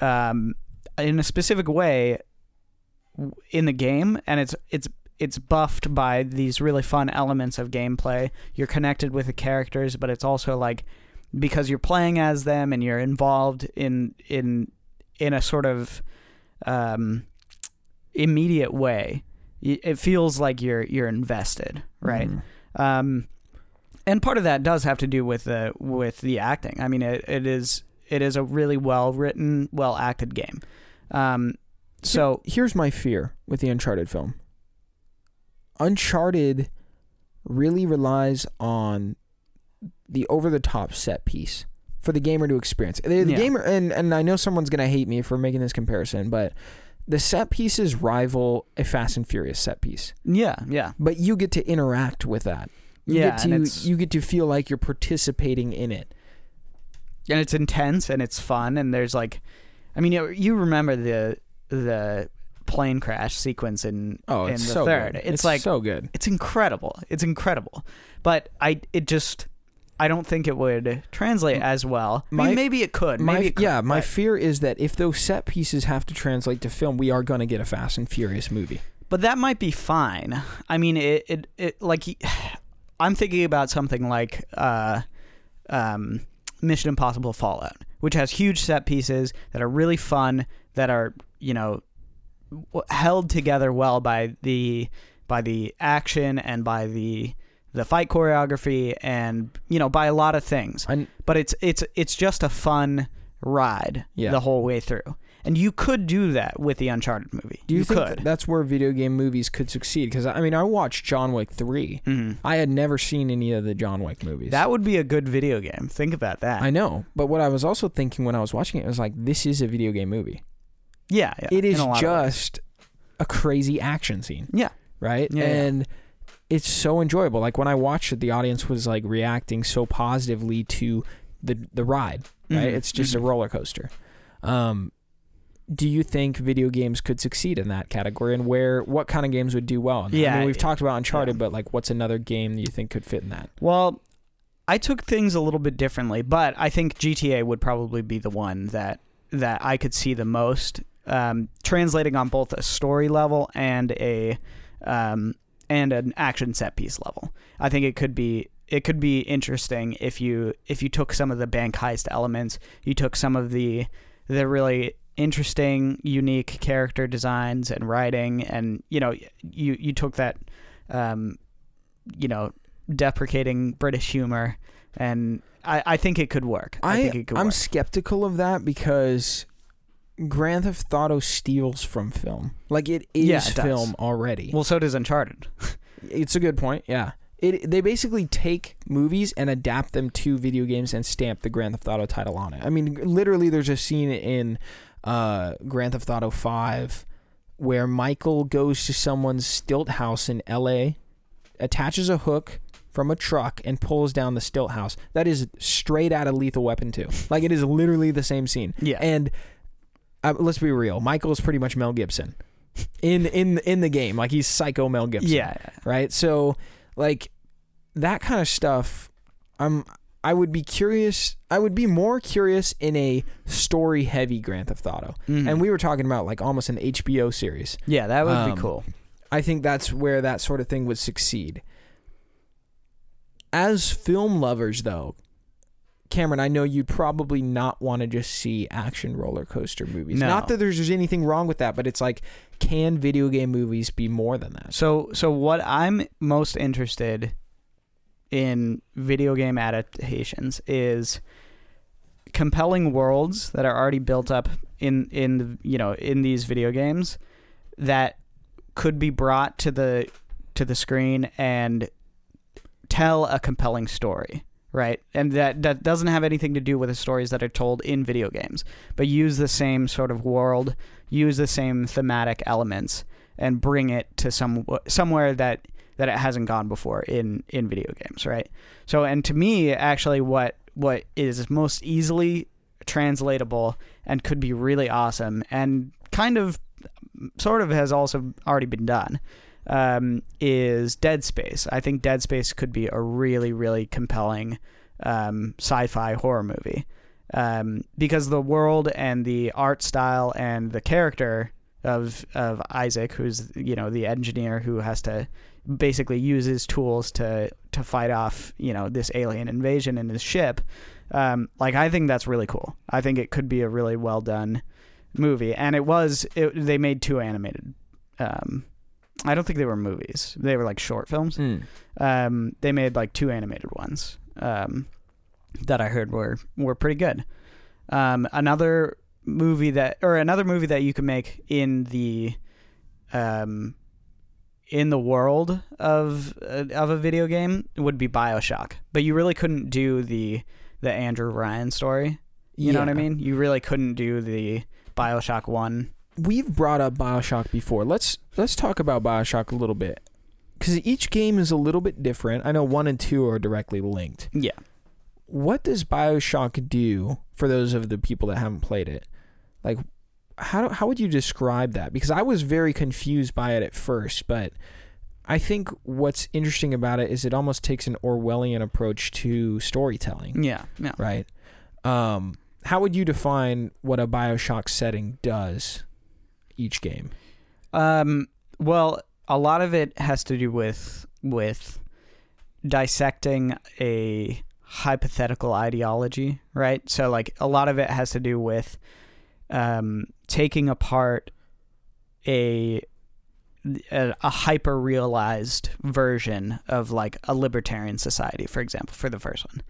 um, in a specific way in the game, and it's it's it's buffed by these really fun elements of gameplay. You're connected with the characters, but it's also like because you're playing as them and you're involved in in in a sort of um, immediate way. It feels like you're you're invested, right? Mhm. Um, and part of that does have to do with the with the acting. I mean, it, it is it is a really well written, well acted game. Um, so here's my fear with the Uncharted film. Uncharted really relies on the over the top set piece for the gamer to experience. The, the Yeah. gamer and and I know someone's gonna hate me for making this comparison, but the set pieces rival a Fast and Furious set piece. yeah, yeah, But you get to interact with that. You Yeah, get and to it's- you get to feel like you're participating in it. and it's intense and it's fun and there's like, I mean, you, you remember the the plane crash sequence in Oh, in it's the so third. good. It's, like so good. it's incredible. It's incredible. But I it just I don't think it would translate as well. I mean, maybe it could. My, it could, yeah, my but, fear is that if those set pieces have to translate to film, we are going to get a Fast and Furious movie. but that might be fine. I mean, it it, it like I'm thinking about something like uh, um, Mission Impossible Fallout, which has huge set pieces that are really fun, that are you know held together well by the by the action and by the the fight choreography and you know by a lot of things I, but it's it's it's just a fun ride Yeah. the whole way through. And you could do that with the Uncharted movie. do you, think could. that's where video game movies could succeed? Because I mean, I watched John Wick three. Mhm. I had never seen any of the John Wick movies. That would be a good video game. Think about that. I know, but what I was also thinking when I was watching it was like, this is a video game movie. yeah, yeah, it is a lot of ways. just a crazy action scene. Yeah. Right. Yeah, yeah. It's so enjoyable. Like when I watched it, the audience was like reacting so positively to the the ride. Right. Mhm, It's just mhm. a roller coaster. Um, do you think video games could succeed in that category, and where what kind of games would do well? That? I Yeah, mean, we've talked about Uncharted, yeah. but like, what's another game that you think could fit in that? Well, I took things a little bit differently, but I think GTA would probably be the one that that I could see the most um, translating on both a story level and a um, and an action set piece level. I think it could be it could be interesting if you if you took some of the bank heist elements, you took some of the the really interesting, unique character designs and writing, and you know you you took that um, you know deprecating British humor, and I, I think it could work. I, think it could I'm work. skeptical of that because Grand Theft Auto steals from film. Like it is Yeah, it does. film already. Well, so does Uncharted. it's a good point. Yeah, it they basically take movies and adapt them to video games and stamp the Grand Theft Auto title on it. I mean, literally, there's a scene in uh, Grand Theft Auto Five where Michael goes to someone's stilt house in L.A., attaches a hook from a truck and pulls down the stilt house. That is straight out of Lethal Weapon 2. Like it is literally the same scene. Yeah. And uh, let's be real, Michael is pretty much Mel Gibson in in in the game. Like he's psycho Mel Gibson. yeah. Right. So like that kind of stuff. I'm. I would be curious. I would be more curious in a story heavy Grand Theft Auto. Mhm. And we were talking about like almost an HBO series. yeah, that would um, be cool. I think that's where that sort of thing would succeed. As film lovers, though, Cameron, I know you'd probably not want to just see action roller coaster movies. No. Not that there's, there's anything wrong with that, but it's like, can video game movies be more than that? So so what I'm most interested in video game adaptations is compelling worlds that are already built up in in the, you know in these video games that could be brought to the to the screen and tell a compelling story right? And that that doesn't have anything to do with the stories that are told in video games but use the same sort of world use the same thematic elements and bring it to some somewhere that that it hasn't gone before in in video games right? So and to me actually what what is most easily translatable and could be really awesome and kind of sort of has also already been done um, is Dead Space. I think Dead Space could be a really, really compelling um, sci-fi horror movie um, because the world and the art style and the character of of Isaac, who's you know the engineer who has to basically use his tools to to fight off you know this alien invasion in his ship. Um, like I think that's really cool. I think it could be a really well done movie, and it was. It, they made two animated. I don't think they were movies. They were like short films. Um, they made like two animated ones um, that I heard were were pretty good. Um, another movie that or another movie that you can make in the um, in the world of uh, of a video game would be BioShock. But you really couldn't do the the Andrew Ryan story. You know what I mean? You really couldn't do the BioShock 1. We've brought up BioShock before. Let's let's talk about BioShock a little bit because each game is a little bit different. I know one and two are directly linked. Yeah. What does BioShock do for those of the people that haven't played it? Like, how how would you describe that? Because I was very confused by it at first, but I think what's interesting about it is it almost takes an Orwellian approach to storytelling Yeah. Yeah. right? Um, how would you define what a Bioshock setting does each game? Um, well, a lot of it has to do with with dissecting a hypothetical ideology, right? So, like, a lot of it has to do with um, taking apart a a, a hyper realized version of like a libertarian society, for example, for the first one,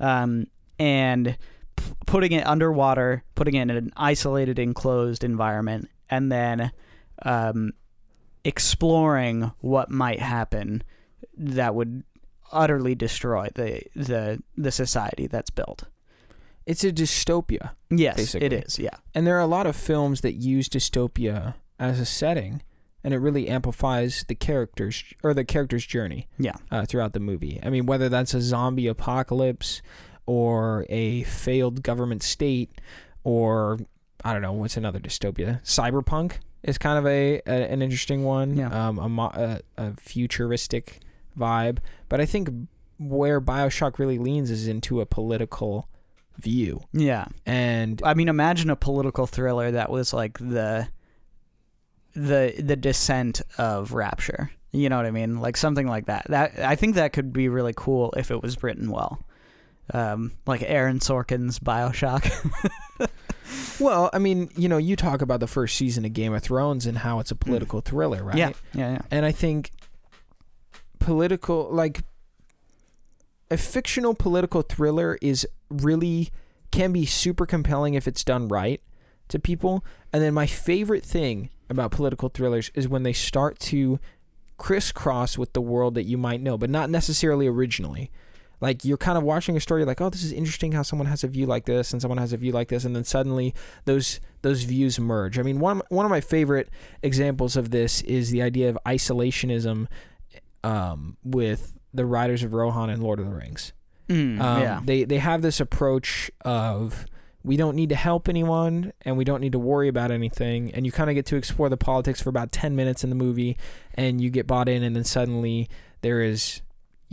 um, and p- putting it underwater, putting it in an isolated, enclosed environment, and then um, exploring what might happen that would utterly destroy the the the society that's built. It's a dystopia, Yes, Basically. it is. Yeah, and there are a lot of films that use dystopia as a setting, and it really amplifies the characters or the character's journey yeah, uh, throughout the movie. I mean, whether that's a zombie apocalypse or a failed government state, or I don't know what's another dystopia. Cyberpunk is kind of a, a an interesting one. Yeah. Um, a, mo- a a futuristic vibe, but I think where Bioshock really leans is into a political view, yeah. and I mean, imagine a political thriller that was like the the the descent of Rapture. You know what I mean? Like something like that. That I think that could be really cool if it was written well. Um, like Aaron Sorkin's Bioshock. well, I mean, you know, you talk about the first season of Game of Thrones and how it's a hmm. political thriller, right? Yeah, yeah, yeah. And I think political, like a fictional political thriller, is really can be super compelling if it's done right to people. And then my favorite thing about political thrillers is when they start to crisscross with the world that you might know, but not necessarily originally. Like you're kind of watching a story, like, oh, this is interesting how someone has a view like this and someone has a view like this, and then suddenly those those views merge. I mean, one one of my favorite examples of this is the idea of isolationism um, with the Riders of Rohan and Lord of the Rings. Mm, Um, yeah. They they have this approach of we don't need to help anyone and we don't need to worry about anything, and you kind of get to explore the politics for about ten minutes in the movie, and you get bought in, and then suddenly there is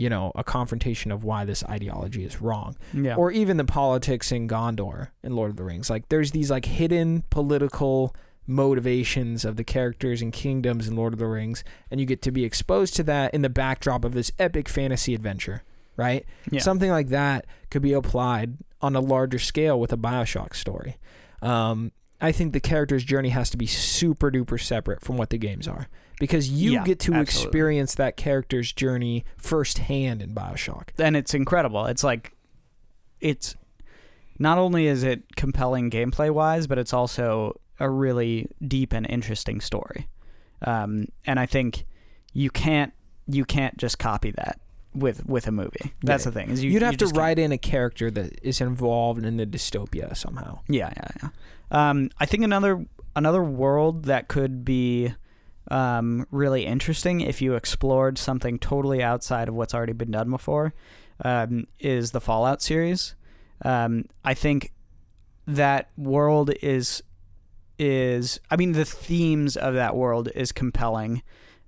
you know a confrontation of why this ideology is wrong Yeah. or even the politics in Gondor in Lord of the Rings. Like there's these like hidden political motivations of the characters and kingdoms in Lord of the Rings, and you get to be exposed to that in the backdrop of this epic fantasy adventure, right? yeah. Something like that could be applied on a larger scale with a Bioshock story. Um, I think the character's journey has to be super duper separate from what the games are because you Yeah, get to absolutely. experience that character's journey firsthand in Bioshock. and it's incredible. It's like it's not only is it compelling gameplay wise, but it's also a really deep and interesting story. Um, and I think you can't you can't just copy that with with a movie. That's the thing. Is you, You'd have to write in a character that is involved in the dystopia somehow. Yeah, yeah, yeah. Um, I think another another world that could be um, really interesting if you explored something totally outside of what's already been done before um, is the Fallout series. Um, I think that world is is I mean the themes of that world is compelling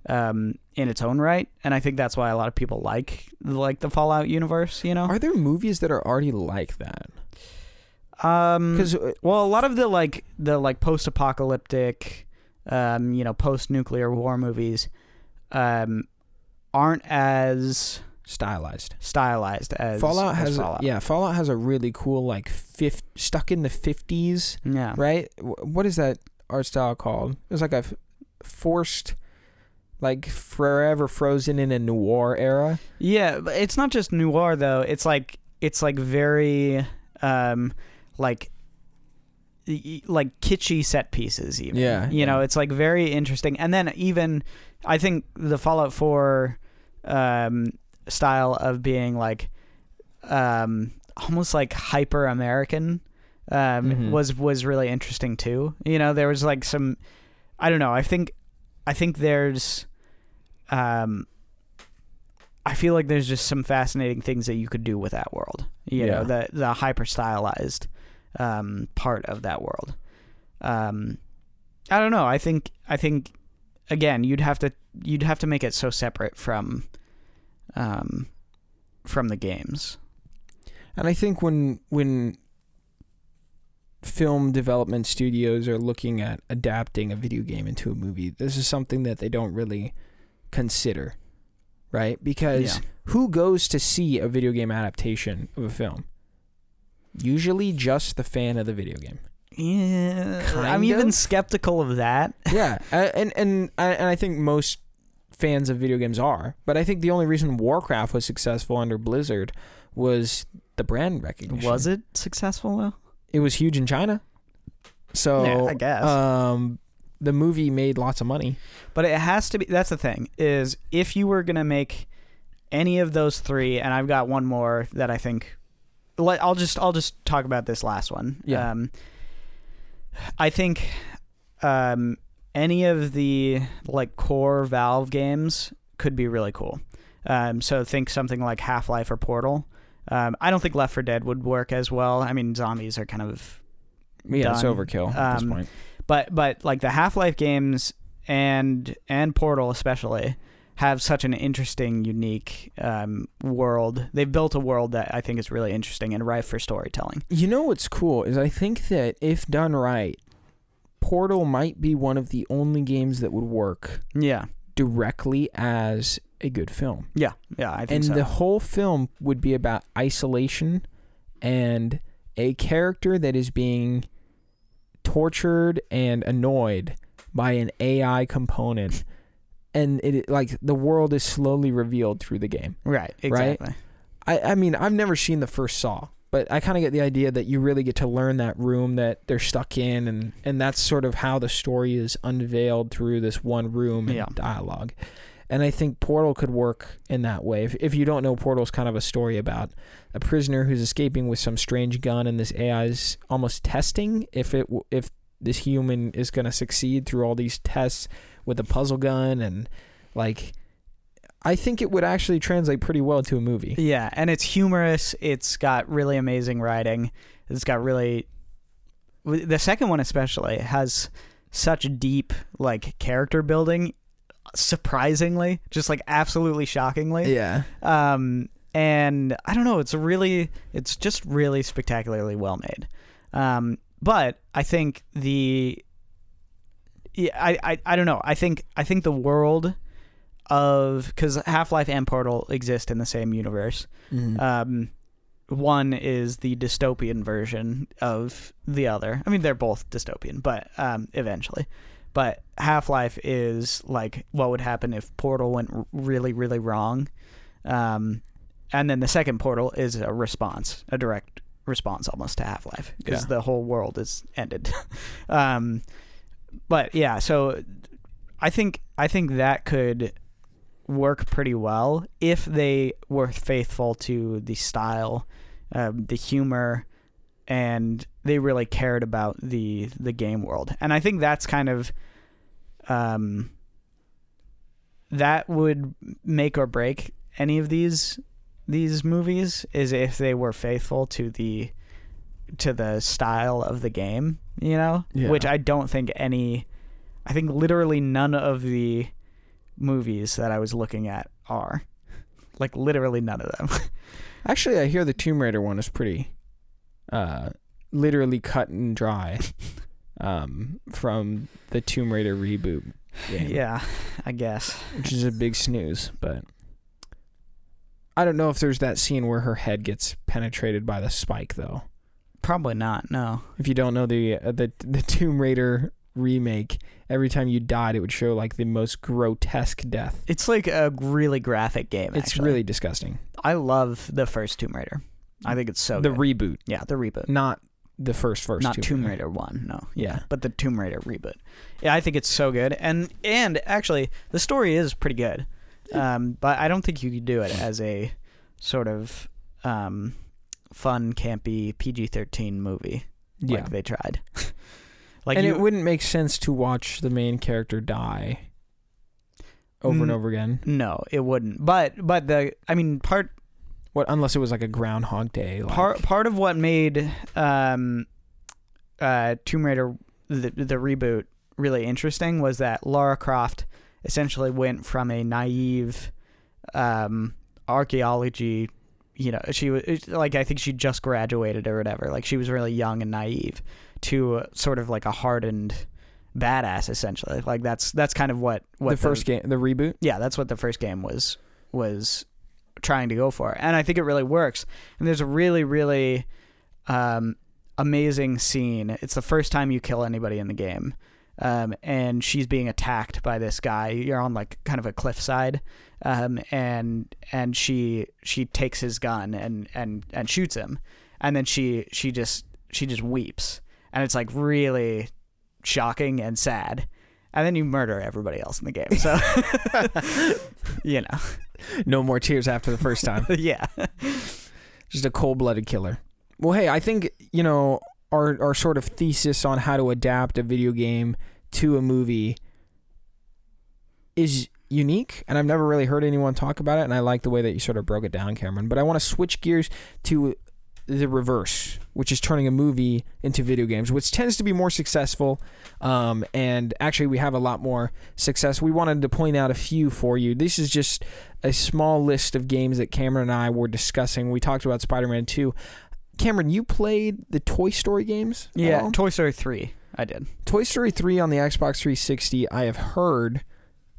um, in its own right, and I think that's why a lot of people like like the Fallout universe. You know, Are there movies that are already like that? um, Because Well, a lot of the like the like post-apocalyptic, um, you know, post-nuclear war movies, um, aren't as stylized. stylized as Fallout as has Fallout. yeah, Fallout has a really cool like fifth stuck in the fifties, yeah, right? Wh- What is that art style called? It was like a f- forced, like forever frozen in a noir era. yeah. But it's not just noir though. It's like it's like very, um, like. Like kitschy set pieces, even. Yeah, you know, it's like very interesting. And then even, I think the Fallout Four, um, style of being like um almost like hyper American um Mhm. was was really interesting too. You know, there was like some I don't know, I think I think there's um I feel like there's just some fascinating things that you could do with that world. You know, the the hyper stylized um part of that world. Um I don't know. I think I think again, you'd have to you'd have to make it so separate from um from the games. And I think when when film development studios are looking at adapting a video game into a movie, this is something that they don't really consider, right? Because Yeah. who goes to see a video game adaptation of a film? Usually just the fan of the video game. Yeah, Kind I'm even skeptical of that. yeah, and and I, and I think most fans of video games are, but I think the only reason Warcraft was successful under Blizzard was the brand recognition. Was it successful though? It was huge in China. So Yeah, I guess. um the movie made lots of money. But it has to be. That's the thing is if you were gonna make any of those three, and I've got one more that I think. Let, I'll just I'll just talk about this last one. Yeah. Um, I think um, any of the like core Valve games could be really cool. Um, so think something like Half Life or Portal. Um, I don't think Left 4 Dead would work as well. I mean, zombies are kind of Yeah, it's Done. overkill at this Um, point. But but like the Half-Life games and and Portal especially have such an interesting, unique um, world. They've built a world that I think is really interesting and ripe for storytelling. You know what's cool is I think that if done right, Portal might be one of the only games that would work Yeah, directly as a good film. yeah, yeah. I think And so. the whole film would be about isolation and a character that is being tortured and annoyed by an AI component. And it like the world is slowly revealed through the game. right, exactly. I, I mean, I've never seen the first Saw, but I kind of get the idea that you really get to learn that room that they're stuck in, and and that's sort of how the story is unveiled through this one room and Yeah. dialogue. And I think Portal could work in that way. If, if you don't know, Portal's kind of a story about a prisoner who's escaping with some strange gun, and this AI is almost testing if it if this human is going to succeed through all these tests with a puzzle gun and like. I think it would actually translate pretty well to a movie. Yeah, and it's humorous. It's got really amazing writing. It's got really the second one especially has such deep like character building surprisingly just like absolutely shockingly Yeah. um and i don't know it's really it's just really spectacularly well made um but i think the yeah i i, I don't know i think i think the world of because half-life and portal exist in the same universe Mhm. um, one is the dystopian version of the other. I mean, they're both dystopian, but um, eventually. But Half Life is like what would happen if Portal went really, really wrong. Um, and then the second Portal is a response, a direct response almost to Half Life because Yeah. the whole world is ended. um, but yeah, so I think I think that could work pretty well if they were faithful to the style, um, the humor, and they really cared about the the game world. And I think that's kind of um, that would make or break any of these these movies is if they were faithful to the to the style of the game, you know, Yeah. which I don't think any I think literally none of the movies that I was looking at are. Like literally none of them. Actually, I hear the Tomb Raider one is pretty, uh, literally cut and dry, um, from the Tomb Raider reboot game. yeah, I guess. which is a big snooze. But I don't know if there's that scene where her head gets penetrated by the spike, though. Probably not. No. If you don't know the uh, the the Tomb Raider remake, every time you died, it would show like the most grotesque death. It's like a really graphic game. It's actually. really disgusting. I love the first Tomb Raider. I think it's so good. the good. reboot, yeah, the reboot. not the first first. Not Tomb Raider. one, no. Yeah. But the Tomb Raider reboot. Yeah, I think it's so good. And and actually the story is pretty good. Um, but I don't think you could do it as a sort of um, fun, campy PG thirteen movie. Yeah. Like they tried. like and you, it wouldn't make sense to watch the main character die over and Mm. over again. No, it wouldn't. But but the I mean part What unless it was like a Groundhog Day. Like, part part of what made um uh Tomb Raider the the reboot really interesting was that Lara Croft essentially went from a naive um archaeology you know she was like I think she just graduated or whatever like she was really young and naive to sort of like a hardened badass essentially like that's that's kind of what what the first game, the reboot. yeah, that's what the first game was was trying to go for, and I think it really works. And there's a really, really um, amazing scene. It's the first time you kill anybody in the game, um, and she's being attacked by this guy. You're on like kind of a cliffside, um, and and she she takes his gun and and and shoots him, and then she she just she just weeps, and it's like really shocking and sad. And then you murder everybody else in the game. So, you know, No more tears after the first time. yeah. Just a cold blooded killer. Well, hey, I think, you know, our, our sort of thesis on how to adapt a video game to a movie is unique, and I've never really heard anyone talk about it, and I like the way that you sort of broke it down, Cameron. But I want to switch gears to the reverse, which is turning a movie into video games, which tends to be more successful. Um, and actually, we have a lot more success. We wanted to point out a few for you. This is just a small list of games that Cameron and I were discussing. We talked about Spider Man 2. Cameron, you played the Toy Story games? Yeah. Toy Story 3. I did. Toy Story 3 on the Xbox 360, I have heard,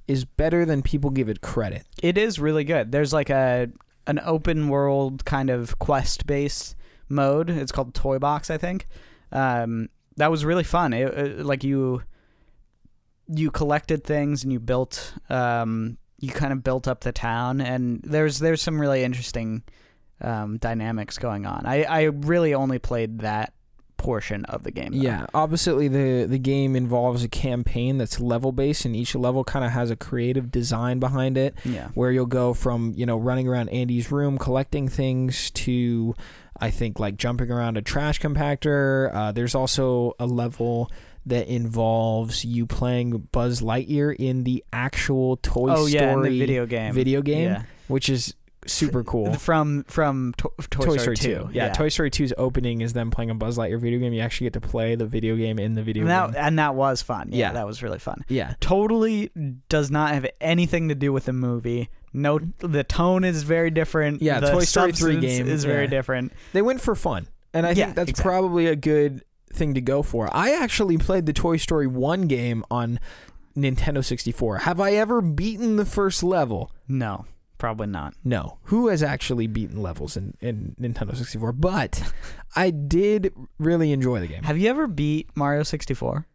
is better than people give it credit. It is really good. There's like a an open world kind of quest based mode. It's called Toy Box, I think. Um, that was really fun. It, it- like you you collected things and you built um, you kind of built up the town and there's there's some really interesting um, dynamics going on. I, I really only played that portion of the game. though. Yeah, oppositely the the game involves a campaign that's level based, and each level kind of has a creative design behind it, Yeah. where you'll go from you know running around Andy's room collecting things to, I think like jumping around a trash compactor. Uh, there's also a level that involves you playing Buzz Lightyear in the actual Toy oh Story yeah, the video game. video game, Yeah. which is super cool. From from to- Toy, Story, 2. Yeah, Toy Story 2's opening is them playing a Buzz Lightyear video game. You actually get to play the video game in the video and that, game. and that was fun. Yeah, Yeah. that was really fun. Yeah. Totally does not have anything to do with the movie. No, the tone is very different. Yeah, the Toy Story 3 substance game, is very yeah. different. They went for fun. And I Yeah, think that's exactly. probably a good thing to go for. I actually played the Toy Story 1 game on Nintendo 64. Have I ever beaten the first level? No, probably not. No. Who has actually beaten levels in, in Nintendo 64? But I did really enjoy the game. Have you ever beat Mario 64?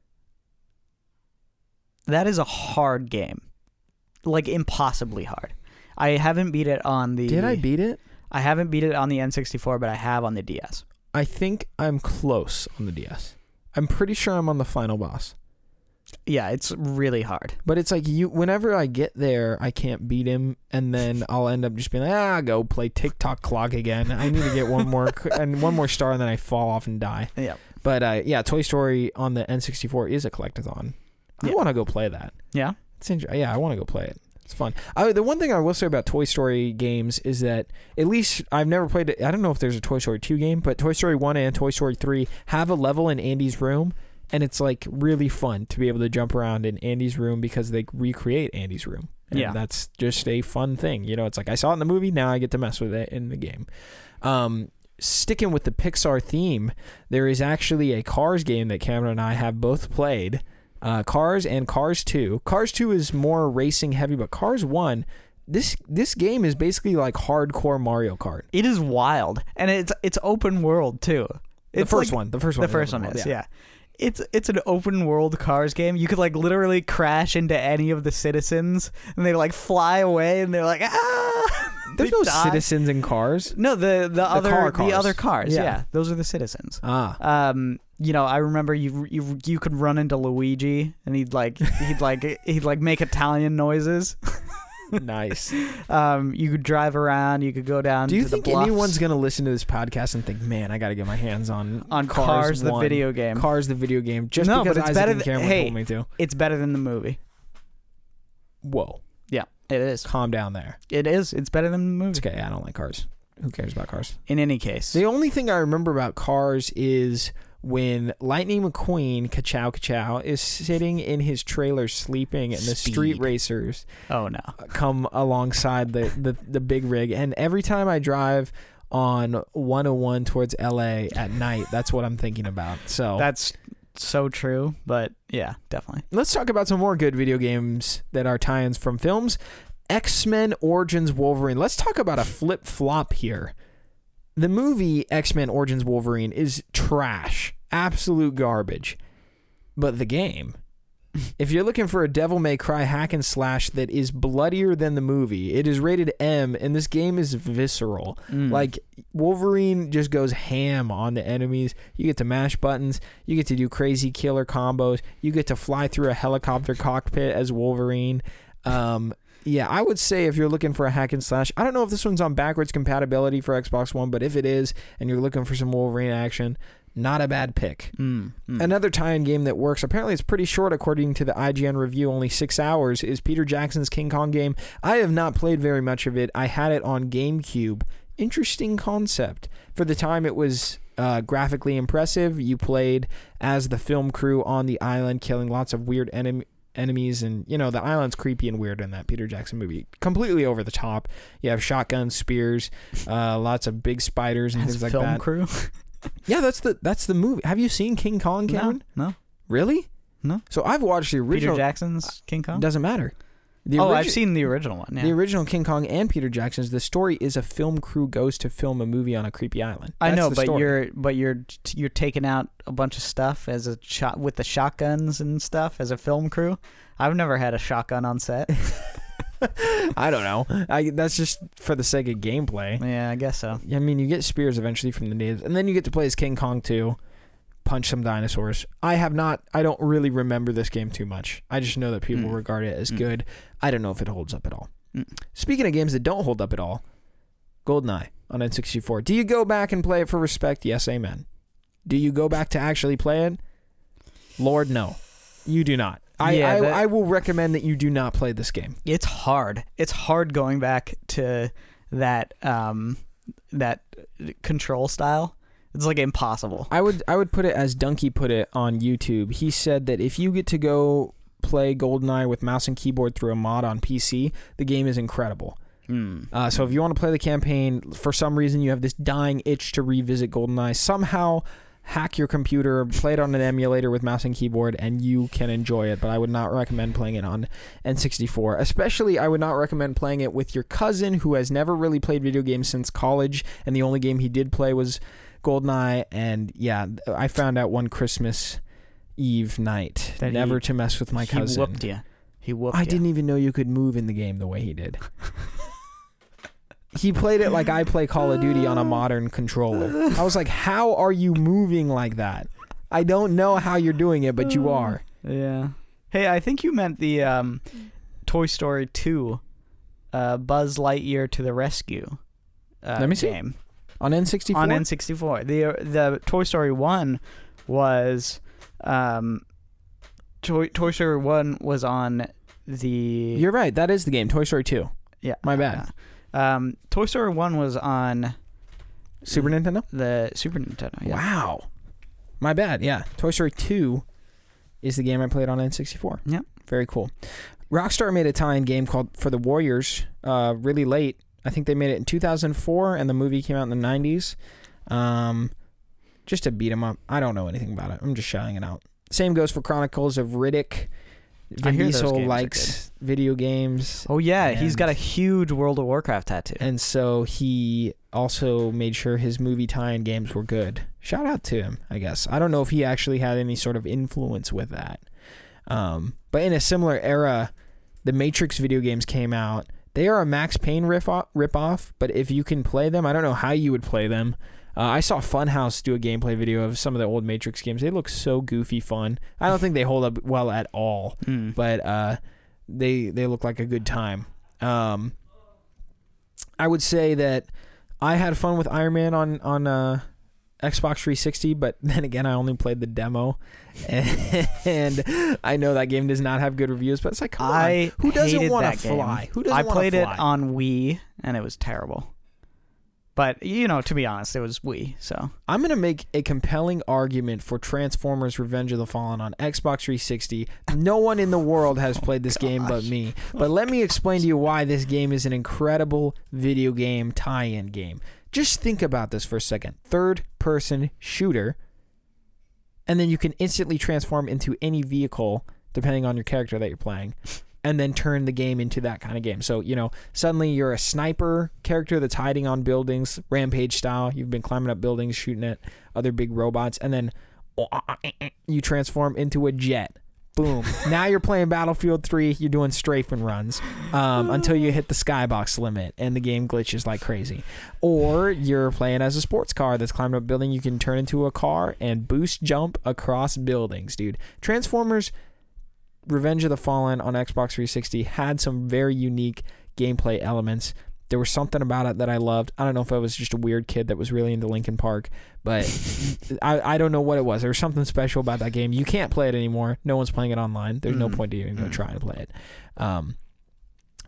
That is a hard game. Like impossibly hard. I haven't beat it on the Did I beat it? I haven't beat it on the N64, but I have on the DS. I think I'm close on the DS. I'm pretty sure I'm on the final boss. Yeah, it's really hard. But it's like you whenever I get there, I can't beat him and then I'll end up just being like, "Ah, go play Tick Tock Clock again. I need to get one more and one more star and then I fall off and die." Yeah. But uh, yeah, Toy Story on the N64 is a collectathon. I Yeah. want to go play that. Yeah. It's inter- yeah, I want to go play it. It's fun. I, the one thing I will say about Toy Story games is that at least I've never played it. I don't know if there's a Toy Story 2 game, but Toy Story 1 and Toy Story 3 have a level in Andy's room, and it's like really fun to be able to jump around in Andy's room because they recreate Andy's room. And Yeah. that's just a fun thing. You know, it's like I saw it in the movie, now I get to mess with it in the game. Um, sticking with the Pixar theme, there is actually a Cars game that Cameron and I have both played. Uh, Cars and Cars 2. Cars 2 is more racing heavy, but Cars 1, this this game is basically like hardcore Mario Kart. It is wild, and it's it's open world too. The first like- one, the first one, the first one is yeah. It's it's an open world cars game. You could like literally crash into any of the citizens, and they like fly away, and they're like ah. There's no die. citizens in Cars. No, the the, other car the cars. other cars. Yeah. Yeah. those are the citizens. Ah, Um, you know, I remember you you you could run into Luigi, and he'd like he'd like he'd like make Italian noises. nice. Um, you could drive around. You could go down. Do you to think anyone's gonna listen to this podcast and think, "Man, I got to get my hands on on Cars, Cars, the 1, video game? Cars the video game?" Just No, because but it's Isaac better and th- Cameron hey. told me to. It's better than the movie. Whoa, Yeah, it is. calm down there. It is. It's better than the movie. It's okay. I don't like Cars. Who cares about Cars? In any case, The only thing I remember about Cars is when Lightning McQueen, Kachow Kachow, is sitting in his trailer sleeping, and the street racers oh no, come alongside the, the, the big rig. And every time I drive on 101 towards LA at night, that's what I'm thinking about. So that's so true. But yeah, definitely. let's talk about some more good video games that are tie-ins from films. X-Men Origins Wolverine. Let's talk about a flip flop here. The movie X-Men Origins Wolverine is trash, absolute garbage. But the game, if you're looking for a Devil May Cry hack and slash that is bloodier than the movie, it is rated M, and this game is visceral. Mm. Like Wolverine just goes ham on the enemies. You get to mash buttons. You get to do crazy killer combos. You get to fly through a helicopter cockpit as Wolverine. Um, yeah, I would say if you're looking for a hack and slash, I don't know if this one's on backwards compatibility for Xbox One, but if it is, and you're looking for some Wolverine action, not a bad pick. Mm, mm. Another tie-in game that works. Apparently, it's pretty short according to the IGN review. Only six hours is Peter Jackson's King Kong game. I have not played very much of it. I had it on GameCube. Interesting concept. For the time, it was uh, graphically impressive. You played as the film crew on the island, killing lots of weird enemy enemies and you know the island's creepy and weird in that peter jackson movie completely over the top you have shotguns spears uh, lots of big spiders and things like film that crew. yeah that's the that's the movie have you seen king kong cameron no, no. Really? No. So I've watched the Peter original. Jackson's King Kong. Doesn't matter. The oh, origi- I've seen the original one. Yeah. the original King Kong and Peter Jackson's. The story is a film crew goes to film a movie on a creepy island. I know, but story. you're but you're you're taking out a bunch of stuff as a shot with the shotguns and stuff as a film crew. I've never had a shotgun on set. I don't know. I that's just for the sake of gameplay. yeah, I guess so. I mean, you get spears eventually from the natives, and then you get to play as King Kong too. Punch some dinosaurs. I have not. I don't really remember this game too much. I just know that people Mm. regard it as Mm. good. I don't know if it holds up at all. Mm. Speaking of games that don't hold up at all, GoldenEye on N64. Do you go back and play it for respect? Yes, amen. Do you go back to actually play it? Lord, no. You do not. I, Yeah, I, that- I will recommend that you do not play this game. It's hard. It's hard going back to that um that control style. It's like impossible. I would I would put it as Dunkey put it on YouTube. He said that if you get to go play GoldenEye with mouse and keyboard through a mod on PC, the game is incredible. Hmm. Uh, so if you want to play the campaign, for some reason you have this dying itch to revisit GoldenEye, somehow hack your computer, play it on an emulator with mouse and keyboard, and you can enjoy it. But I would not recommend playing it on N64. Especially, I would not recommend playing it with your cousin who has never really played video games since college, and the only game he did play was GoldenEye. And yeah, I found out one Christmas Eve night That he- never to mess with my cousin. he whooped you. He whooped I didn't even know you could move in the game the way he did. he played it like I play Call of Duty on a modern controller. I was like, "How are you moving like that?" I don't know how you're doing it, but you are. Yeah. Hey, I think you meant the um, Toy Story 2 uh, Buzz Lightyear to the Rescue uh, Let me see. game On N64? on N64. The the Toy Story 1 was um, Toy, Toy Story 1 was on the You're right. That is the game. Toy Story 2. yeah. my bad. Um, Toy Story 1 was on Super Nintendo? the Super Nintendo. Yeah. Wow. My bad. Yeah. Toy Story 2 is the game I played on N64. Yep. Very cool. Rockstar made a tie-in game called For the Warriors uh, really late. I think they made it in 2004 and the movie came out in the 90s. Um, just to beat 'em up. I don't know anything about it. I'm just shouting it out. Same goes for Chronicles of Riddick. Vin Diesel likes video games. Oh yeah, he's got a huge World of Warcraft tattoo. And so he also made sure his movie tie-in games were good. Shout out to him, I guess. I don't know if he actually had any sort of influence with that. Um, but in a similar era, the Matrix video games came out. They are a Max Payne riff rip off, but if you can play them, I don't know how you would play them. Uh, I saw Funhaus do a gameplay video of some of the old Matrix games. They look so goofy fun. I don't think they hold up well at all Mm. but uh, they they look like a good time. Um, I would say that I had fun with Iron Man on on uh, Xbox 360, but then again, I only played the demo, and I know that game does not have good reviews. But it's like, I on, who doesn't want to game. fly? Who doesn't I played it on Wii and it was terrible. But you know, to be honest, it was Wii. So I'm gonna make a compelling argument for Transformers: Revenge of the Fallen on Xbox 360. No one in the world has oh, played this game but me. Oh, but let me explain to you why this game is an incredible video game tie-in game. Just think about this for a second. Third-person shooter, and then you can instantly transform into any vehicle depending on your character that you're playing. And then turn the game into that kind of game. So, you know, suddenly you're a sniper character that's hiding on buildings, rampage style. You've been climbing up buildings, shooting at other big robots, and then oh, ah, ah, ah, you transform into a jet. Boom. now you're playing Battlefield 3. You're doing strafing runs um, until you hit the skybox limit and the game glitches like crazy. Or you're playing as a sports car that's climbing up a building. You can turn into a car and boost jump across buildings, dude. Transformers Revenge of the Fallen on Xbox 360 had some very unique gameplay elements. There was something about it that I loved. I don't know if I was just a weird kid that was really into Linkin Park, but I, I don't know what it was. There was something special about that game. You can't play it anymore. No one's playing it online. There's no Mm. point to even go Mm. try and play it. Um,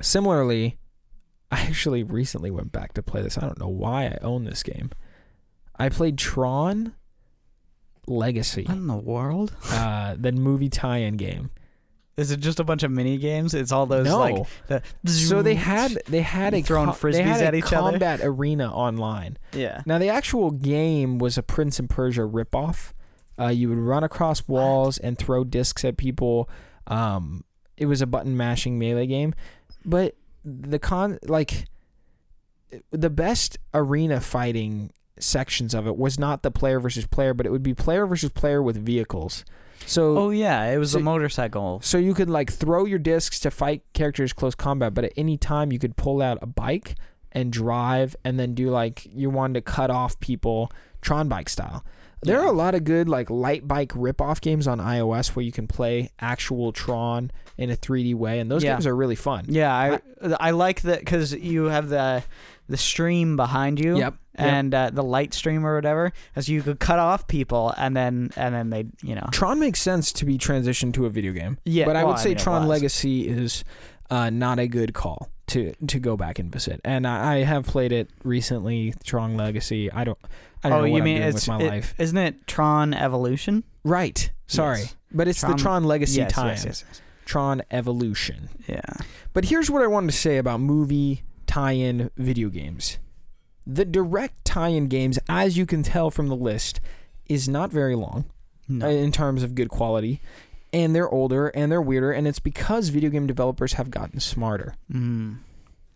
similarly, I actually recently went back to play this. I don't know why I own this game. I played Tron Legacy, what in the world? uh, the movie tie-in game. Is it just a bunch of mini games? It's all those no, like the so they had they had a Throwing co- they frisbees had at a each other? combat arena online. yeah. Now the actual game was a Prince of Persia ripoff. Uh, you would run across walls and throw discs at people. Um, it was a button mashing melee game, but the con like the best arena fighting sections of it was not the player versus player, but it would be player versus player with vehicles. So Oh yeah, it was So- a motorcycle. so you could like throw your discs to fight characters close combat, but at any time you could pull out a bike and drive and then do like you wanted to cut off people Tron bike style. There Yeah. are a lot of good like light bike rip-off games on iOS where you can play actual Tron in a 3D way, and those Yeah. games are really fun. Yeah, I I like that because you have the the stream behind you. Yep. And uh, the light stream or whatever, as you could cut off people, and then and then they, you know, Tron makes sense to be transitioned to a video game. yeah. but I well, would say mean, Tron. Legacy is uh, not a good call to to go back and visit. And I, I have played it recently. Tron Legacy. I don't. I don't oh, know you mean I'm doing it's with my it- life. Isn't it Tron Evolution? Right. Sorry, Yes. but it's Tron- the Tron Legacy yes, yes, yes. Tron Evolution. Yeah. But here's what I wanted to say about movie tie-in video games. The direct tie-in games, as you can tell from the list, is not very long. No. uh, in terms of good quality. And they're older and they're weirder, and it's because video game developers have gotten smarter. Mm.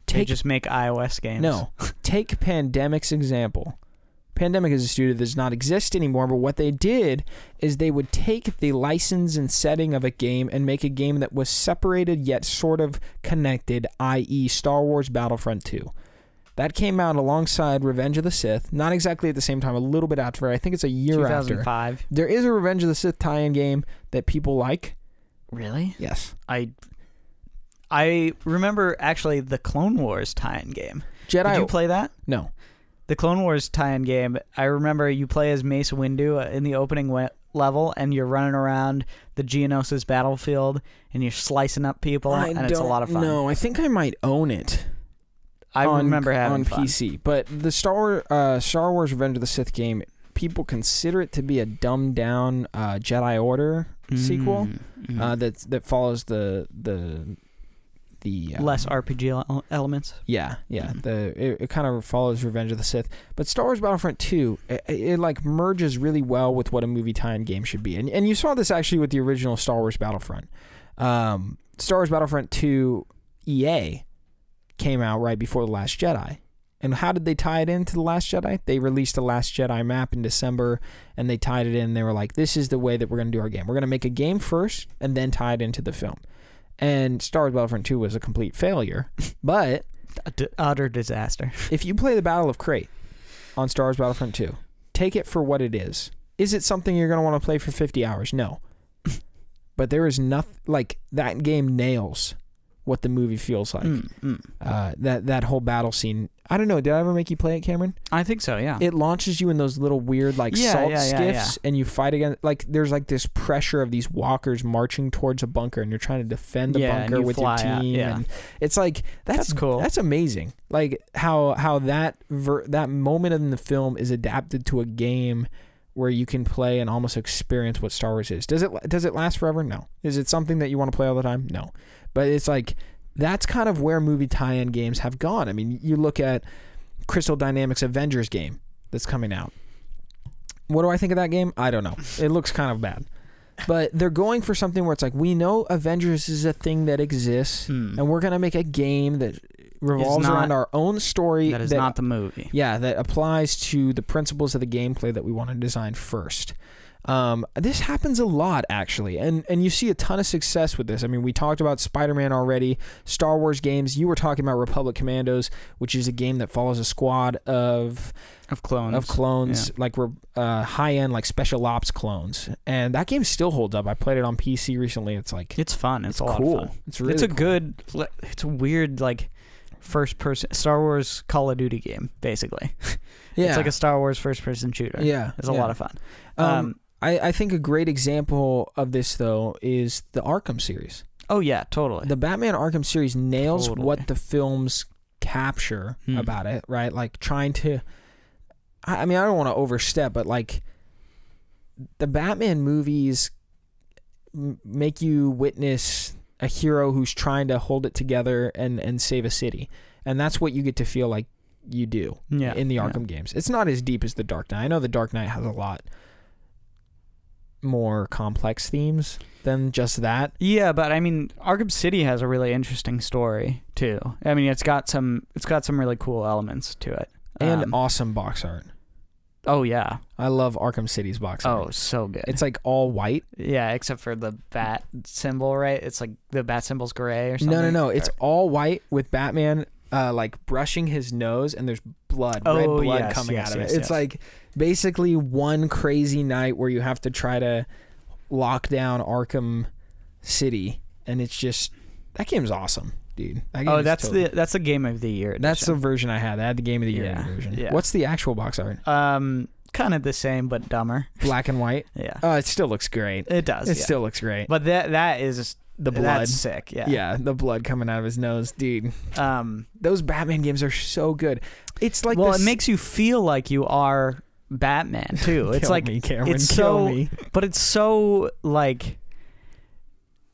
They Take just make iOS games. no, take Pandemic's example. Pandemic is a studio that does not exist anymore, but what they did is they would take the license and setting of a game and make a game that was separated yet sort of connected, i.e., Star Wars Battlefront 2. That came out alongside Revenge of the Sith, not exactly at the same time, a little bit after. I think it's a year after. 2005. There is a Revenge of the Sith tie-in game that people like. Really? Yes. I I remember actually the Clone Wars tie-in game. Jedi. Did you play that? no. The Clone Wars tie-in game. I remember you play as Mace Windu uh, in the opening we- level, and you're running around the Geonosis battlefield, and you're slicing up people, I and it's a lot of fun. No, I think I might own it. I on, remember having on fun. PC, but the Star uh, Star Wars Revenge of the Sith game, people consider it to be a dumbed down uh, Jedi Order sequel Mm, mm. uh, that that follows the the the uh, Less RPG ele- elements. Yeah, yeah. Mhm. The it, it kind of follows Revenge of the Sith, but Star Wars Battlefront 2, it, it like merges really well with what a movie tie-in game should be, and and you saw this actually with the original Star Wars Battlefront. Um, Star Wars Battlefront 2 EA came out right before the Last Jedi. And how did they tie it into the Last Jedi? They released the Last Jedi map in December, and they tied it in. They were like, "This is the way that we're going to do our game. We're going to make a game first, and then tie it into the film." And Star Wars Battlefront 2 was a complete failure, but d- utter disaster. if you play the Battle of Crait on Star Wars Battlefront 2, take it for what it is. Is it something you're going to want to play for 50 hours? No. but there is nothing like that game nails what the movie feels like. Mm, mm. Uh, that that whole battle scene. I don't know. Did I ever make you play it, Cameron? I think so. Yeah. It launches you in those little weird like Yeah, salt yeah, yeah, skiffs, and you fight against like there's like this pressure of these walkers marching towards a bunker, and you're trying to defend the Yeah, bunker you with your out, team. yeah. And it's like that's, That's cool. That's amazing. Like how how that ver- that moment in the film is adapted to a game where you can play and almost experience what Star Wars is. Does it does it last forever? No. Is it something that you want to play all the time? No. But it's like that's kind of where movie tie-in games have gone. I mean, you look at Crystal Dynamics Avengers game that's coming out. What do I think of that game? I don't know. It looks kind of bad. But they're going for something where it's like we know Avengers is a thing that exists Hmm. and we're going to make a game that revolves not- around our own story that is not the movie. yeah, that applies to the principles of the gameplay that we want to design first. Um, this happens a lot actually, and and you see a ton of success with this. I mean, we talked about Spider-Man already, Star Wars games. You were talking about Republic Commandos, which is a game that follows a squad of Of clones. of clones, like we're uh, high-end like special ops clones, and that game still holds up. I played it on PC recently. It's like It's fun. It's, it's a lot cool. of fun. It's really it's a cool. good. It's a weird like first person Star Wars Call of Duty game basically. yeah, It's like a Star Wars first person shooter. yeah. It's a yeah. lot of fun. Um, Um, I, I think a great example of this though is the Arkham series. oh yeah, totally. The Batman Arkham series nails Totally. what the films capture Hmm. about it, right? Like trying to I I mean, I don't want to overstep, but like the Batman movies m- make you witness a hero who's trying to hold it together and and save a city. And that's what you get to feel like you do yeah. in the yeah. Arkham games. It's not as deep as the Dark Knight. I know the Dark Knight has a lot more complex themes than just that. Yeah, but I mean, Arkham City has a really interesting story too. I mean, it's got some it's got some really cool elements to it. And Um, awesome box art. oh yeah, I love Arkham City's box art. oh so good. It's like all white. yeah, except for the bat symbol, right? It's like the bat symbol's gray or something. No, no, no. It's all white with Batman uh, like brushing his nose and there's blood, red Oh, blood yes, coming yes, out of yes, it. It's like basically one crazy night where you have to try to lock down Arkham City, and it's just that game's awesome, dude. That Oh, that's totally- the that's the game of the year. that's the version I had. I had the game of the year Yeah, version. yeah. What's the actual box art? um kind of the same but dumber. Black and white. Yeah, Oh, it still looks great. it does. It yeah. still looks great. but that that is The blood. That's sick. Yeah. yeah, the blood coming out of his nose, dude. Um. Those Batman games are so good. It's like well, this- it makes you feel like you are Batman too. It's like, me, Cameron. it's kill so- me. but it's so like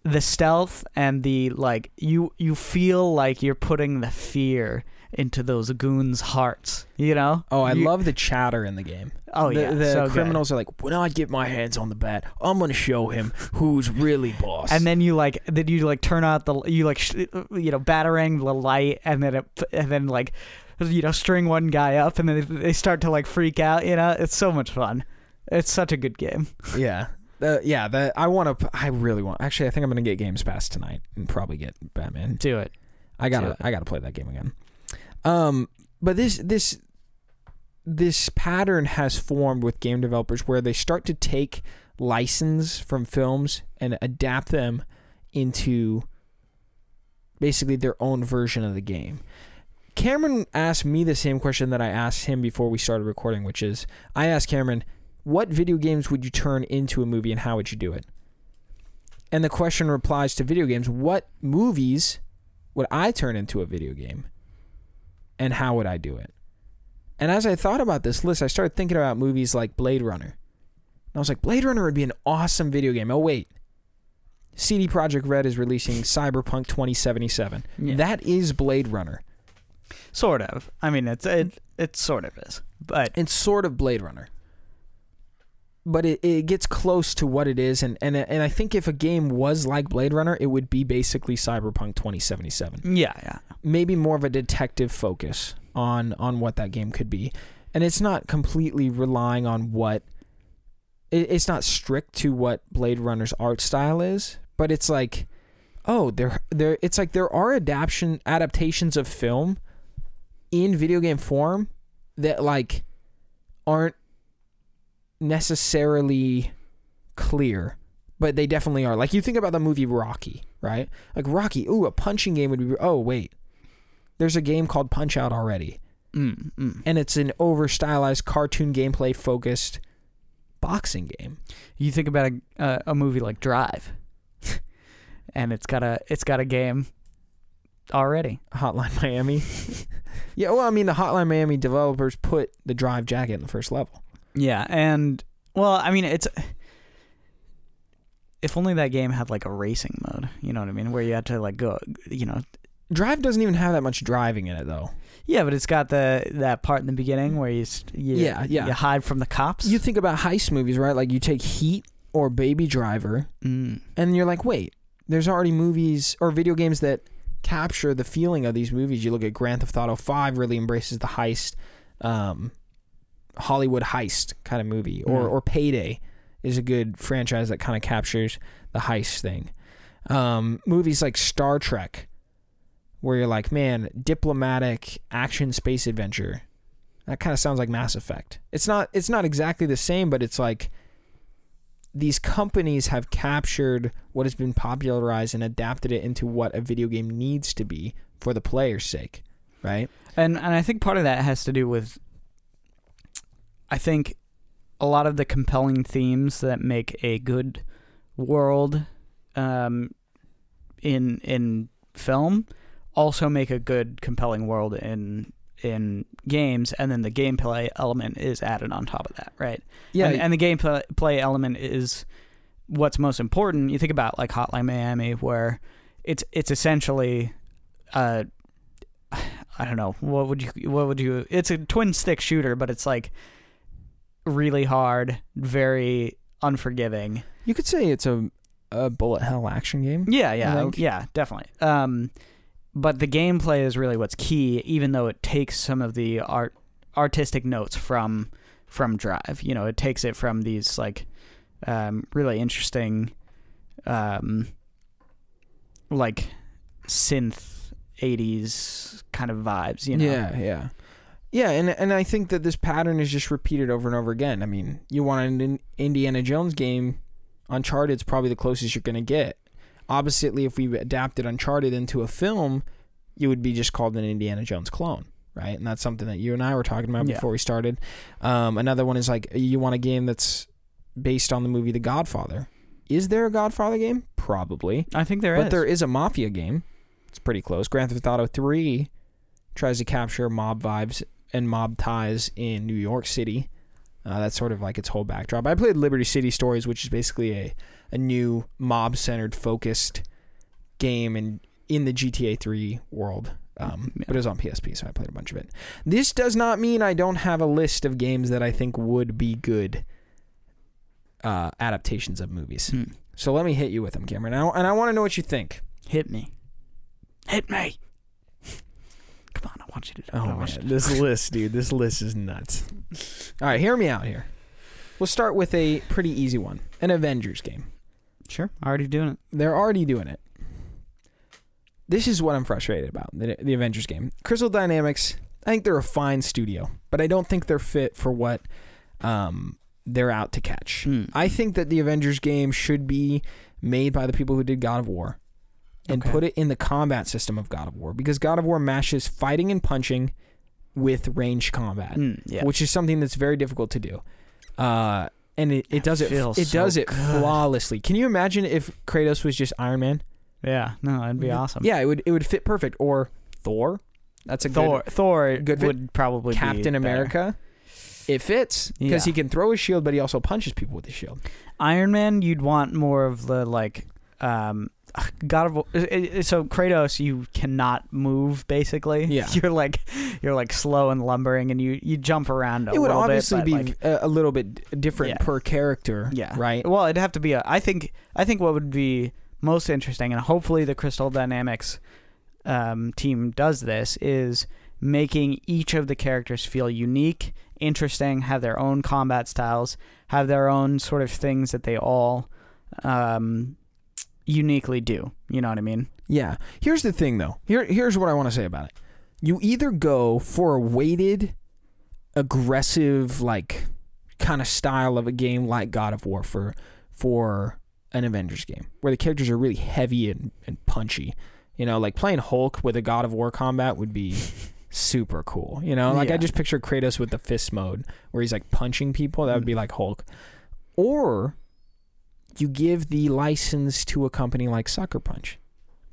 the stealth and the like. You you feel like you're putting the fear into those goons' hearts. You know? Oh, I You- love the chatter in the game. Oh the, yeah, the so good. criminals are like, when I get my hands on the bat, I'm gonna show him who's really boss. And then you like, then you like turn out the, you like, sh- you know, battering the light, and then it, and then like, you know, string one guy up, and then they start to like freak out. You know, it's so much fun. It's such a good game. yeah, the, yeah, the, I want to. I really want. Actually, I think I'm gonna get Games Pass tonight and probably get Batman. Do it. I gotta, it. I gotta play that game again. Um, but this, this, this pattern has formed with game developers where they start to take license from films and adapt them into basically their own version of the game. Cameron asked me the same question that I asked him before we started recording, which is I asked Cameron, what video games would you turn into a movie and how would you do it? And the question replies to video games, what movies would I turn into a video game? And how would I do it? And as I thought about this list, I started thinking about movies like Blade Runner. And I was like, Blade Runner would be an awesome video game. Oh, wait. CD Projekt Red is releasing Cyberpunk 2077. Yeah. That is Blade Runner. Sort of. I mean, it's it it sort of is, but It's sort of Blade Runner. But it, it gets close to what it is. And, and, and I think if a game was like Blade Runner, it would be basically Cyberpunk 2077. yeah, yeah. maybe more of a detective focus on on what that game could be and it's not completely relying on what it, it's not strict to what blade runner's art style is but it's like oh there there it's like there are adaptation adaptations of film in video game form that like aren't necessarily clear but they definitely are like you think about the movie rocky right like rocky ooh a punching game would be oh wait there's a game called Punch Out already, Mm, mm. and it's an over stylized cartoon gameplay focused boxing game. You think about a uh, a movie like Drive, and it's got a it's got a game already. Hotline Miami. yeah, well, I mean, the Hotline Miami developers put the drive jacket in the first level. Yeah, and well, I mean, it's if only that game had like a racing mode. You know what I mean, where you had to like go, you know. Drive doesn't even have that much driving in it, though. Yeah, but it's got the that part in the beginning where you you, Yeah, yeah. you hide from the cops. You think about heist movies, right? Like you take Heat or Baby Driver, mm. and you're like, wait, there's already movies or video games that capture the feeling of these movies. You look at Grand Theft Auto 5 really embraces the heist, um, Hollywood heist kind of movie, or Mm. or Payday is a good franchise that kind of captures the heist thing. Um, movies like Star Trek, where you're like, man, diplomatic action space adventure. That kind of sounds like Mass Effect. It's not. It's not exactly the same, but it's like these companies have captured what has been popularized and adapted it into what a video game needs to be for the player's sake, right? And and I think part of that has to do with I think a lot of the compelling themes that make a good world um, in in film also make a good compelling world in in games and then the gameplay element is added on top of that right Yeah, and, and the gameplay element is what's most important. You think about like Hotline Miami, where it's it's essentially, uh, I don't know what would you what would you? It's a twin stick shooter, but it's like really hard, very unforgiving. you could say it's a a bullet hell action game. Yeah, yeah, yeah, definitely. Um, but the gameplay is really what's key, even though it takes some of the art artistic notes from from Drive. You know, it takes it from these like um, really interesting, um, like synth '80s kind of vibes. You know, Yeah, yeah. Yeah, and and I think that this pattern is just repeated over and over again. I mean, you want an Indiana Jones game, Uncharted's probably the closest you're to get. Oppositely, if we adapted Uncharted into a film, you would be just called an Indiana Jones clone, right? And that's something that you and I were talking about Yeah. before we started. Um, another one is like you want a game that's based on the movie The Godfather. Is there a Godfather game? Probably. I think there but is. there is a mafia game. It's pretty close. Grand Theft Auto 3 tries to capture mob vibes and mob ties in New York City. Uh, that's sort of like its whole backdrop. I played Liberty City Stories, which is basically a, a new mob centered focused game in, in the GTA 3 world. Um, Yeah. But it was on PSP, so I played a bunch of it. This does not mean I don't have a list of games that I think would be good uh, adaptations of movies. Hmm. So let me hit you with them, Cameron. And I, and I want to know what you think. Hit me. Hit me. Come on, I want you to do it. I Oh man, to- this list, dude, this list is nuts. All right, hear me out here. We'll start with a pretty easy one, an Avengers game. Sure, already doing it. They're already doing it. This is what I'm frustrated about the, the Avengers game. Crystal Dynamics, I think they're a fine studio, but I don't think they're fit for what um, they're out to catch. Hmm. I think that the Avengers game should be made by the people who did God of War and Okay. put it in the combat system of God of War because God of War mashes fighting and punching with ranged combat, Mm, yeah. which is something that's very difficult to do. Uh, and it, it It does it feels it does it good. flawlessly. Can you imagine if Kratos was just Iron Man? yeah, no, that'd be awesome. Yeah, it would it would fit perfect. Or Thor. That's a Thor. good Thor good fit. would probably Captain. America. It fits because Yeah. he can throw his shield, but he also punches people with his shield. Iron Man, you'd want more of the like, um, God of War- so Kratos, you cannot move basically. Yeah. you're like you're like slow and lumbering, and you you jump around. A it would little obviously bit, be like, a, a little bit different Yeah. per character. yeah, Right. Well, it'd have to be a. I think I think what would be most interesting, and hopefully the Crystal Dynamics um, team does this, is making each of the characters feel unique, interesting, have their own combat styles, have their own sort of things that they all um, uniquely do. You know what I mean? Yeah. Here's the thing, though. Here, here's what I want to say about it. You either go for a weighted, aggressive, like kind of style of a game like God of War for for an Avengers game, where the characters are really heavy and, and punchy. You know, like playing Hulk with a God of War combat would be super cool. You know, like I just picture Kratos with the fist mode, where he's like punching people. That would be mm. like Hulk. Or you give the license to a company like Sucker Punch.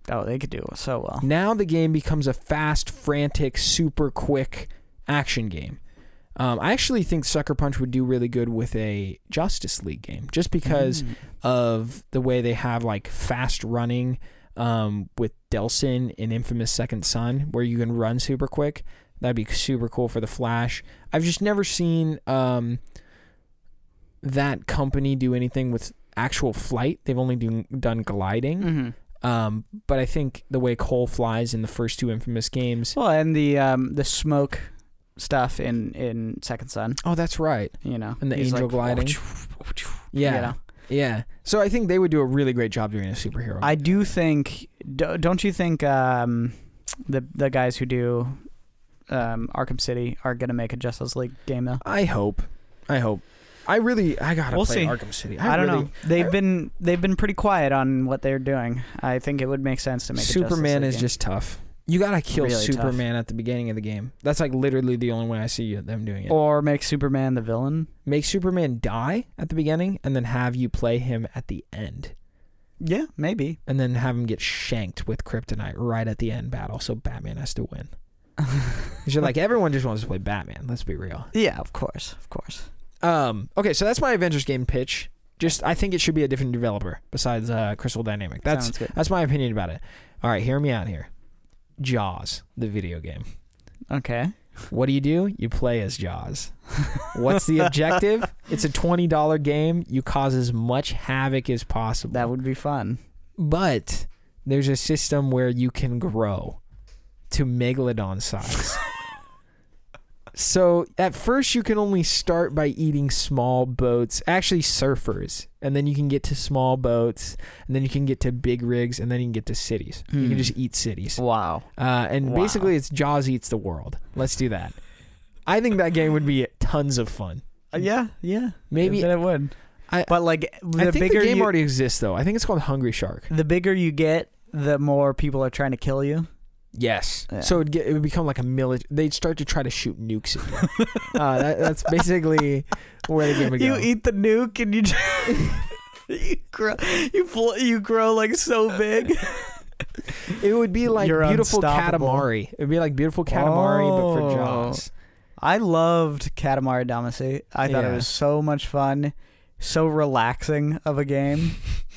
Oh, they could do it so well. Now the game becomes a fast, frantic, super quick action game. Um, I actually think Sucker Punch would do really good with a Justice League game, just because Mm. of the way they have like fast running um, with Delsin in Infamous Second Son, where you can run super quick. That'd be super cool for the Flash. I've just never seen um, that company do anything with actual flight. They've only do, done gliding. Mhm. Um, but I think the way Cole flies in the first two infamous games. Well, and the um, the smoke stuff in in Second Son, Oh, that's right. you know, And the angel gliding. Yeah, you know. yeah. So I think they would do a really great job doing a superhero. I do think. do- Don't you think um, the the guys who do um, Arkham City are gonna make a Justice League game though? I hope. I hope. I really. I gotta We'll play see. Arkham City. I, I, don't really, know. They've I- been they've been pretty quiet on what they're doing. I think it would make sense to make Superman is game. just tough. You gotta kill Really tough. Superman at the beginning of the game. That's like literally the only way I see them doing it. or make Superman the villain. Make Superman die at the beginning, and then have you play him at the end, Yeah, maybe. and then have him get shanked with Kryptonite right at the end battle, so Batman has to win. you're like everyone just wants to play Batman. Let's be real. Yeah, of course, of course. Um, okay, so that's my Avengers game pitch. Just I think it should be a different developer besides uh, Crystal Dynamic. That's Sounds good. that's my opinion about it. All right, hear me out here. Jaws, the video game. Okay. What do you do? You play as Jaws. What's the objective? It's a twenty dollar game. You cause as much havoc as possible. That would be fun. but there's a system where you can grow to megalodon size. so at first you can only start by eating small boats, actually surfers, and then you can get to small boats, and then you can get to big rigs, and then you can get to cities. You Hmm. can just eat cities. Wow. Uh, and Wow. basically, it's Jaws eats the world. Let's do that. I think that game would be tons of fun. Uh, yeah, yeah. Maybe it would. I- but like the I think bigger the game you, already exists though. I think it's called Hungry Shark. the bigger you get, the more people are trying to kill you. Yes. Yeah. So it'd get, it would become like a military. They'd start to try to shoot nukes at you. uh, that, that's basically where the game would You eat the nuke and you you grow you fl- you grow like so big. it would be like You're beautiful. Katamari. It'd be like beautiful Katamari, but for Oh. Jaws. I loved Katamari Damacy. I thought Yeah. it was so much fun, so relaxing of a game.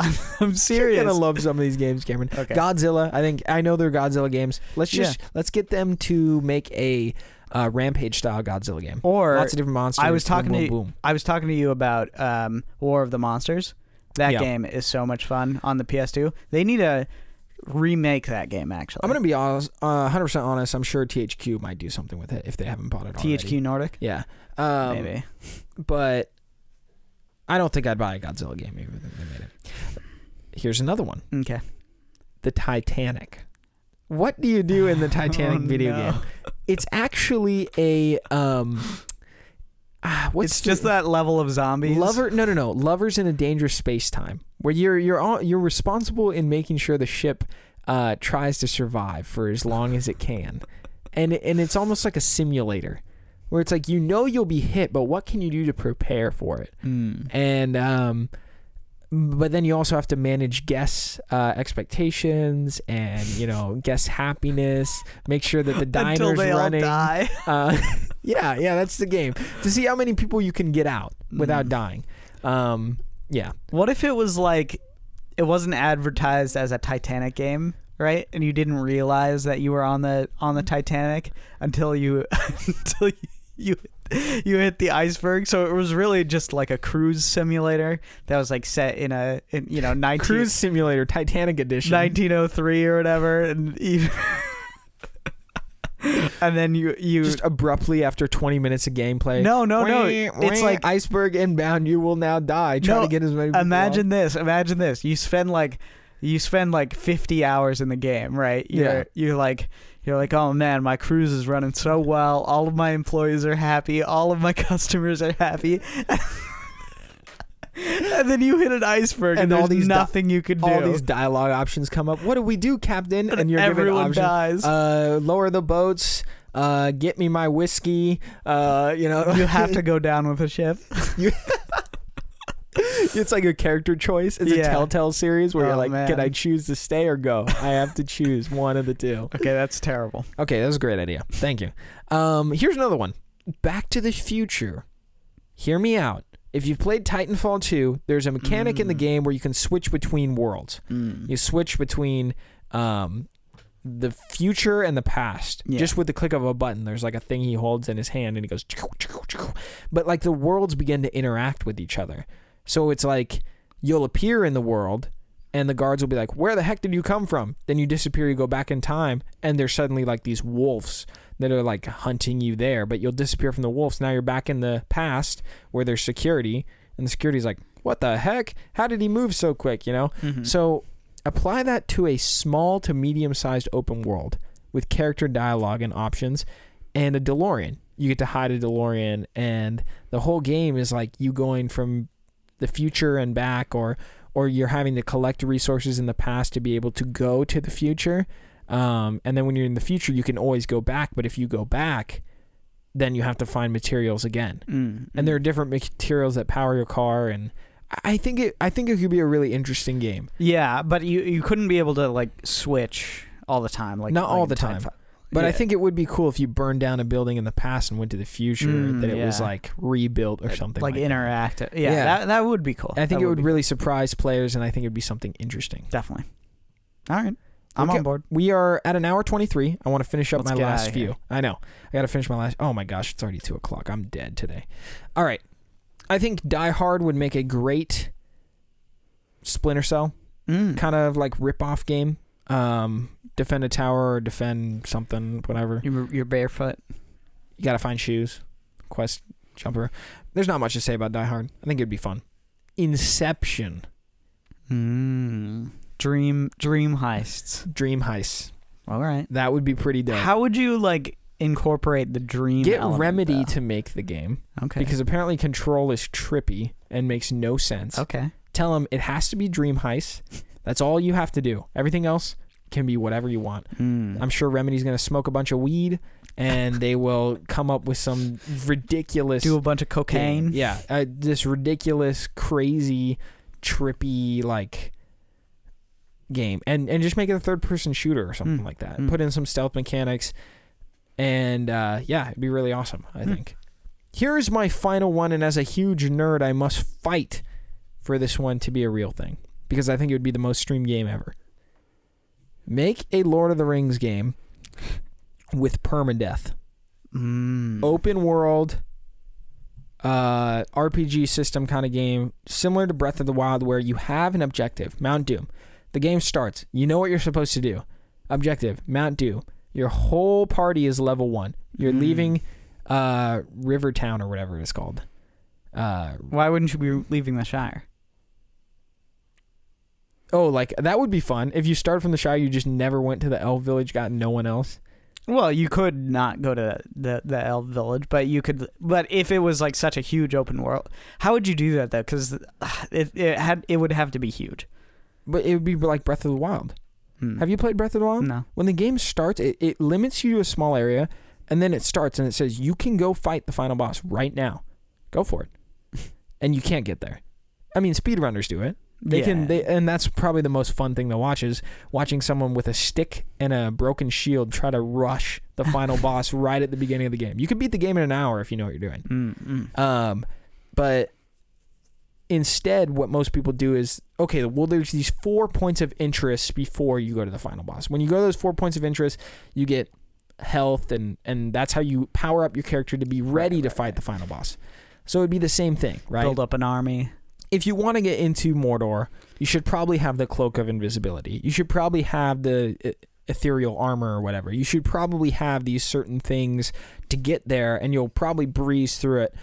I'm, I'm You're serious. gonna love some of these games, Cameron. Okay. Godzilla. I think I know they're Godzilla games. Let's just let's get them to make a uh, Rampage style Godzilla game. or Lots of different monsters. I was talking boom, to boom, boom. I was talking to you about um, War of the Monsters. That Yeah. game is so much fun on the PS2. They need to remake that game. Actually, I'm gonna be honest, uh, 100% honest. I'm sure THQ might do something with it if they haven't bought it already. THQ Nordic. Yeah. Um, Maybe. but I don't think I'd buy a Godzilla game even if they made it. Here's another one: Okay. the Titanic. What do you do in the Titanic Oh, video no. game? It's actually a um. ah, what's It's the- just that level of zombies. Lover, no, no, no. Lovers in a dangerous space time, where you're you're all, you're responsible in making sure the ship uh, tries to survive for as long as it can, and and it's almost like a simulator, where it's like you know you'll be hit, but what can you do to prepare for it? Mm. And um, but then you also have to manage guests' uh, expectations and you know guests' happiness. Make sure that the diner's Until they running. all die. Uh, yeah, yeah, that's the game to see how many people you can get out without Mm. dying. Um, yeah, What if it was like it wasn't advertised as a Titanic game, right? And you didn't realize that you were on the on the Titanic until you until you you, you hit the iceberg. So it was really just like a cruise simulator that was like set in a in, you know 19, Cruise Simulator Titanic Edition. 1903 or whatever, and you, and then you you Just abruptly after 20 minutes of gameplay. no no no it's like iceberg inbound. You will now die. Try No, to get as many. people imagine this imagine this you spend like you spend like 50 hours in the game right you're, Yeah. you're like you're like oh man my cruise is running so well all of my employees are happy all of my customers are happy and then you hit an iceberg and, And all there's these di- nothing you could do all these dialogue options come up. What do we do, Captain? And you're given everyone options. dies Uh, lower the boats. Uh, get me my whiskey. Uh, you know, you have to go down with a ship it's like a character choice. It's a Telltale series where Oh, you're like, man. can I choose to stay or go? I have to choose one of the two. okay that's terrible Okay, that was a great idea. Thank you. Um, here's another one. Back to the Future. Hear me out. If you've played Titanfall 2, there's a mechanic in the Mm. game where you can switch between worlds. Mm. You switch between um, the future and the past Yeah. just with the click of a button. There's like a thing he holds in his hand and he goes, but like the worlds begin to interact with each other. So it's like you'll appear in the world and the guards will be like, Where the heck did you come from? Then you disappear, you go back in time, and there's suddenly like these wolves that are like hunting you there, but you'll disappear from the wolves. Now you're back in the past where there's security, and the security's like, What the heck? How did he move so quick? You know? Mhm. So apply that to a small to medium sized open world with character dialogue and options and a DeLorean. You get to hide a DeLorean and the whole game is like you going from the future and back or or you're having to collect resources in the past to be able to go to the future. Um, and then when you're in the future you can always go back, but if you go back then you have to find materials again Mm. and there are different materials that power your car and I think it I think it could be a really interesting game. Yeah, but you you couldn't be able to like switch all the time, like Not like all the time. But I think it would be cool if you burned down a building in the past and went to the future Mm, that it was like rebuilt or something like, like, that. interact. Yeah, Yeah. That, that would be cool. I think That it would be really surprise players and I think it'd be something interesting. definitely. All right, I'm Okay. on board. We are at an hour 23. I want to finish up Let's my last few. I know. I got to finish my last. Oh my gosh, it's already 2 o'clock. I'm dead today. All right. I think Die Hard would make a great Splinter Cell Mm. kind of like rip off game. Um, defend a tower or defend something, whatever. You're, you're barefoot. You got to find shoes. Quest jumper. There's not much to say about Die Hard. I think it'd be fun. Inception. Mm. Dream dream heists. Dream heists. All right. That would be pretty dope. How would you like incorporate the dream. Get element, Remedy though. to make the game okay. because apparently Control is trippy and makes no sense. okay. Tell them it has to be Dream Heist. That's all you have to do. Everything else can be whatever you want. Hmm. I'm sure Remedy's going to smoke a bunch of weed and they will come up with some ridiculous Do a bunch of cocaine. game. Yeah, uh, this ridiculous, crazy, trippy like game, and and just make it a third person shooter or something Mm, like that. mm. Put in some stealth mechanics, and uh, yeah, it'd be really awesome. I Hmm. think. Here's my final one, and as a huge nerd, I must fight for this one to be a real thing because I think it would be the most streamed game ever. Make a Lord of the Rings game with permadeath Mm. open world uh RPG system kind of game similar to Breath of the Wild where you have an objective Mount Doom the game starts you know what you're supposed to do objective Mount Doom your whole party is level 1 you're Mm. leaving uh Rivertown or whatever it is called uh Why wouldn't you be leaving the Shire? Oh like that would be fun if you start from the Shire you just never went to the Elf Village got no one else Well, you could not go to the the elf village, but you could. But if it was like such a huge open world, how would you do that though? Because it it had it would have to be huge. but it would be like Breath of the Wild Hmm. have you played Breath of the Wild No. when the game starts, it, it limits you to a small area, and then it starts and it says you can go fight the final boss right now. Go for it, and you can't get there. I mean, speedrunners do it. They can, they, and that's probably the most fun thing to watch is watching someone with a stick and a broken shield try to rush the final boss right at the beginning of the game. You could beat the game in an hour if you know what you're doing. Mm, mm. Um, but instead, what most people do is okay. Well, there's these four points of interest before you go to the final boss. When you go to those four points of interest, you get health, and and that's how you power up your character to be ready Right, to right, fight the final boss. So it'd be the same thing, right? Build up an army. If you want to get into Mordor, you should probably have the cloak of invisibility. You should probably have the uh, ethereal armor or whatever. You should probably have these certain things to get there, and you'll probably breeze through it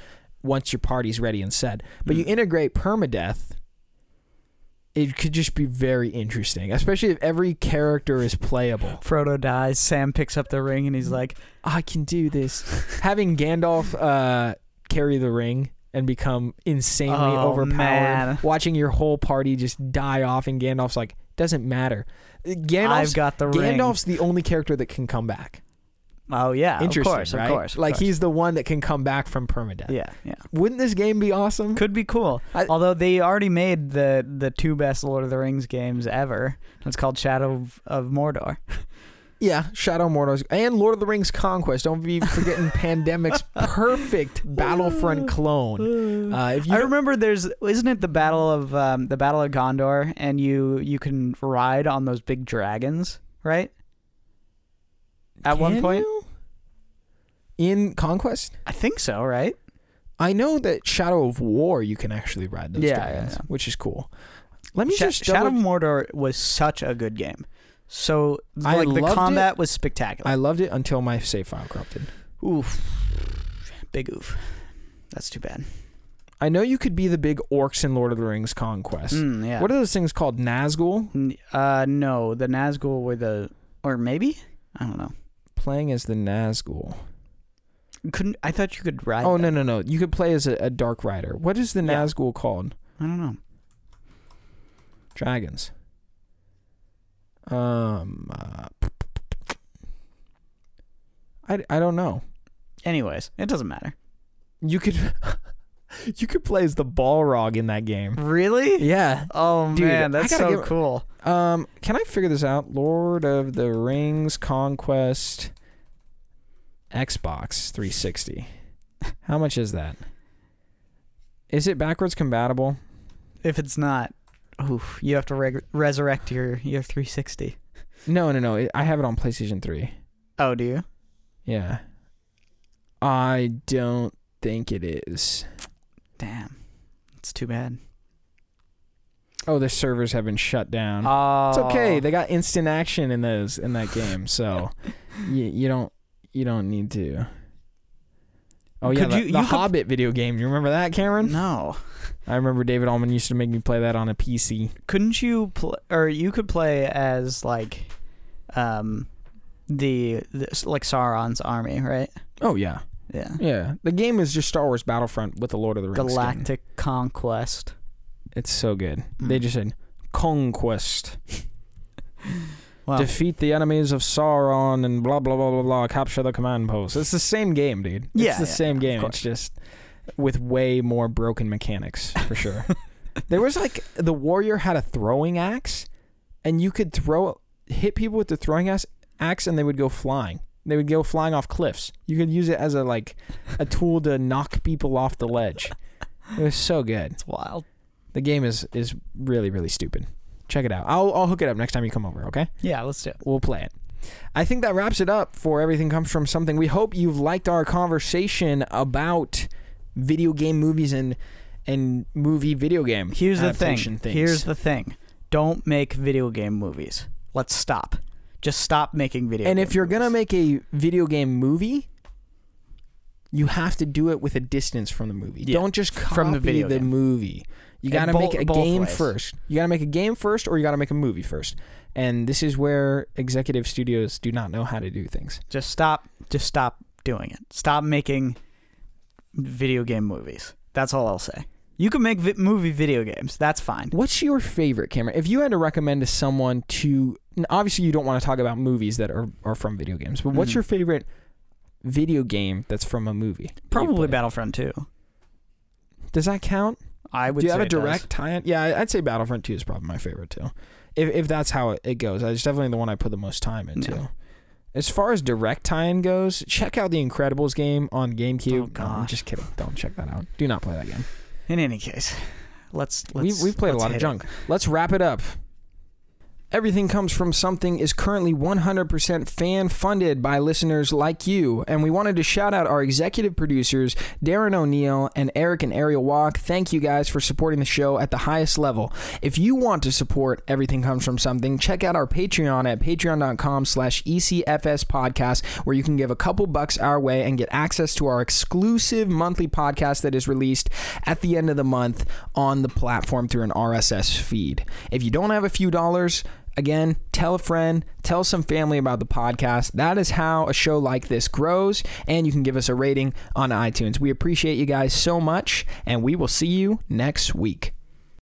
once your party's ready and set. But you Mm. integrate permadeath. It could just be very interesting, especially if every character is playable. Frodo dies. Sam picks up the ring and he's like, I can do this. Having Gandalf uh, carry the ring and become insanely Oh, overpowered, man. watching your whole party just die off, and Gandalf's like, doesn't matter. "I've Gandalf's, got the ring." The only character that can come back. Oh yeah, of Interesting, course, right? of course. of like course. he's the one that can come back from permadeath. yeah, yeah. Wouldn't this game be awesome? Could be cool. I- Although they already made the the two best Lord of the Rings games ever. It's called Shadow of, of Mordor. Yeah, Shadow Mordor and Lord of the Rings Conquest. Don't be forgetting Pandemic's perfect Battlefront clone. Uh, if you I remember there's isn't it the battle of um, the battle of Gondor and you you can ride on those big dragons, right? At one point, you? in Conquest, I think so, right? I know that Shadow of War you can actually ride those Yeah, dragons, yeah, yeah. which is cool. Let me Sha- just Shadow of double- Mordor was such a good game. So I like the loved combat was spectacular. I loved it until my save file corrupted. oof, big oof. That's too bad. I know you could be the big orcs in Lord of the Rings Conquest. Mm, yeah. What are those things called? Nazgul? Uh, no, the Nazgul were the, or maybe I don't know. Playing as the Nazgul. Couldn't I thought you could ride? Oh no them. no no! You could play as a, a Dark Rider. What is the Yeah. Nazgul called? I don't know. Dragons. Um, uh, I, I don't know. Anyways, it doesn't matter. You could you could play as the Balrog in that game. Really? Yeah. Oh Dude, man, I so give- cool. Um, can I figure this out? Lord of the Rings Conquest Xbox 360. How much is that? Is it backwards compatible? If it's not, oof, you have to reg- resurrect your your 360. No, no, no. I have it on PlayStation 3. Oh, do you? Yeah. I don't think it is. Damn, it's too bad. Oh, the servers have been shut down. Oh, It's okay. Oh. They got instant action in those in that game, so you, you don't you don't need to. Oh yeah, Could the, you- the you could- Hobbit video game. You remember that, Cameron? no. I remember David Allman used to make me play that on a PC. Couldn't you play, or you could play as like, um, the, the like Sauron's army, right? Oh yeah, Yeah. yeah. The game is just Star Wars Battlefront with the Lord of the Rings. skin. Galactic conquest. It's so good. Mm. They just said conquest. Wow. Defeat the enemies of Sauron and blah blah blah blah blah. Capture the command post. It's the same game, dude. It's Yeah, the yeah, same game. It's just with way more broken mechanics for sure. there was like the warrior had a throwing axe, and you could throw hit people with the throwing axe, axe, and they would go flying. They would go flying off cliffs. You could use it as a like a tool to knock people off the ledge. It was so good. It's wild. The game is is really really stupid. Check it out. I'll I'll hook it up next time you come over. Okay, Yeah, let's do it. we'll play it. I think that wraps it up for everything comes from something. We hope you've liked our conversation about video game movies and and movie video game. Here's the thing. Things. Here's the thing. Don't make video game movies. Let's stop. Just stop making video. and if you're gonna make a video game movie, you have to do it with a distance from the movie. Yeah, Don't just copy from the video game. movie. You gotta make a game ways. first. You gotta make a game first, or you gotta make a movie first. And this is where executive studios do not know how to do things. just stop, just stop doing it. Stop making video game movies. That's all I'll say. You can make vi- movie video games. That's fine. What's your favorite camera? If you had to recommend to someone to, obviously you don't want to talk about movies that are, are from video games, but what's Mhm. your favorite video game that's from a movie? Probably? Battlefront 2. Does that count? I would Do you have a direct tie-in? Yeah, I'd say Battlefront 2 is probably my favorite too. If if that's how it, goes, it's definitely the one I put the most time into. Yeah. As far as direct tie-in goes, check out the Incredibles game on GameCube. Oh, No, I'm just kidding. Don't check that out. Do not play that game. In any case, let's, let's We've, we've played a let's lot of hit it. junk. Let's wrap it up. Everything Comes From Something is currently 100% fan funded by listeners like you. And we wanted to shout out our executive producers, Darren O'Neill and Eric and Ariel Walk. Thank you guys for supporting the show at the highest level. If you want to support Everything Comes From Something, check out our Patreon at patreon.com slash ECFS podcast, where you can give a couple bucks our way and get access to our exclusive monthly podcast that is released at the end of the month on the platform through an RSS feed. If you don't have a few dollars, Again, tell a friend, tell some family about the podcast. That is how a show like this grows, and you can give us a rating on iTunes. We appreciate you guys so much, and we will see you next week.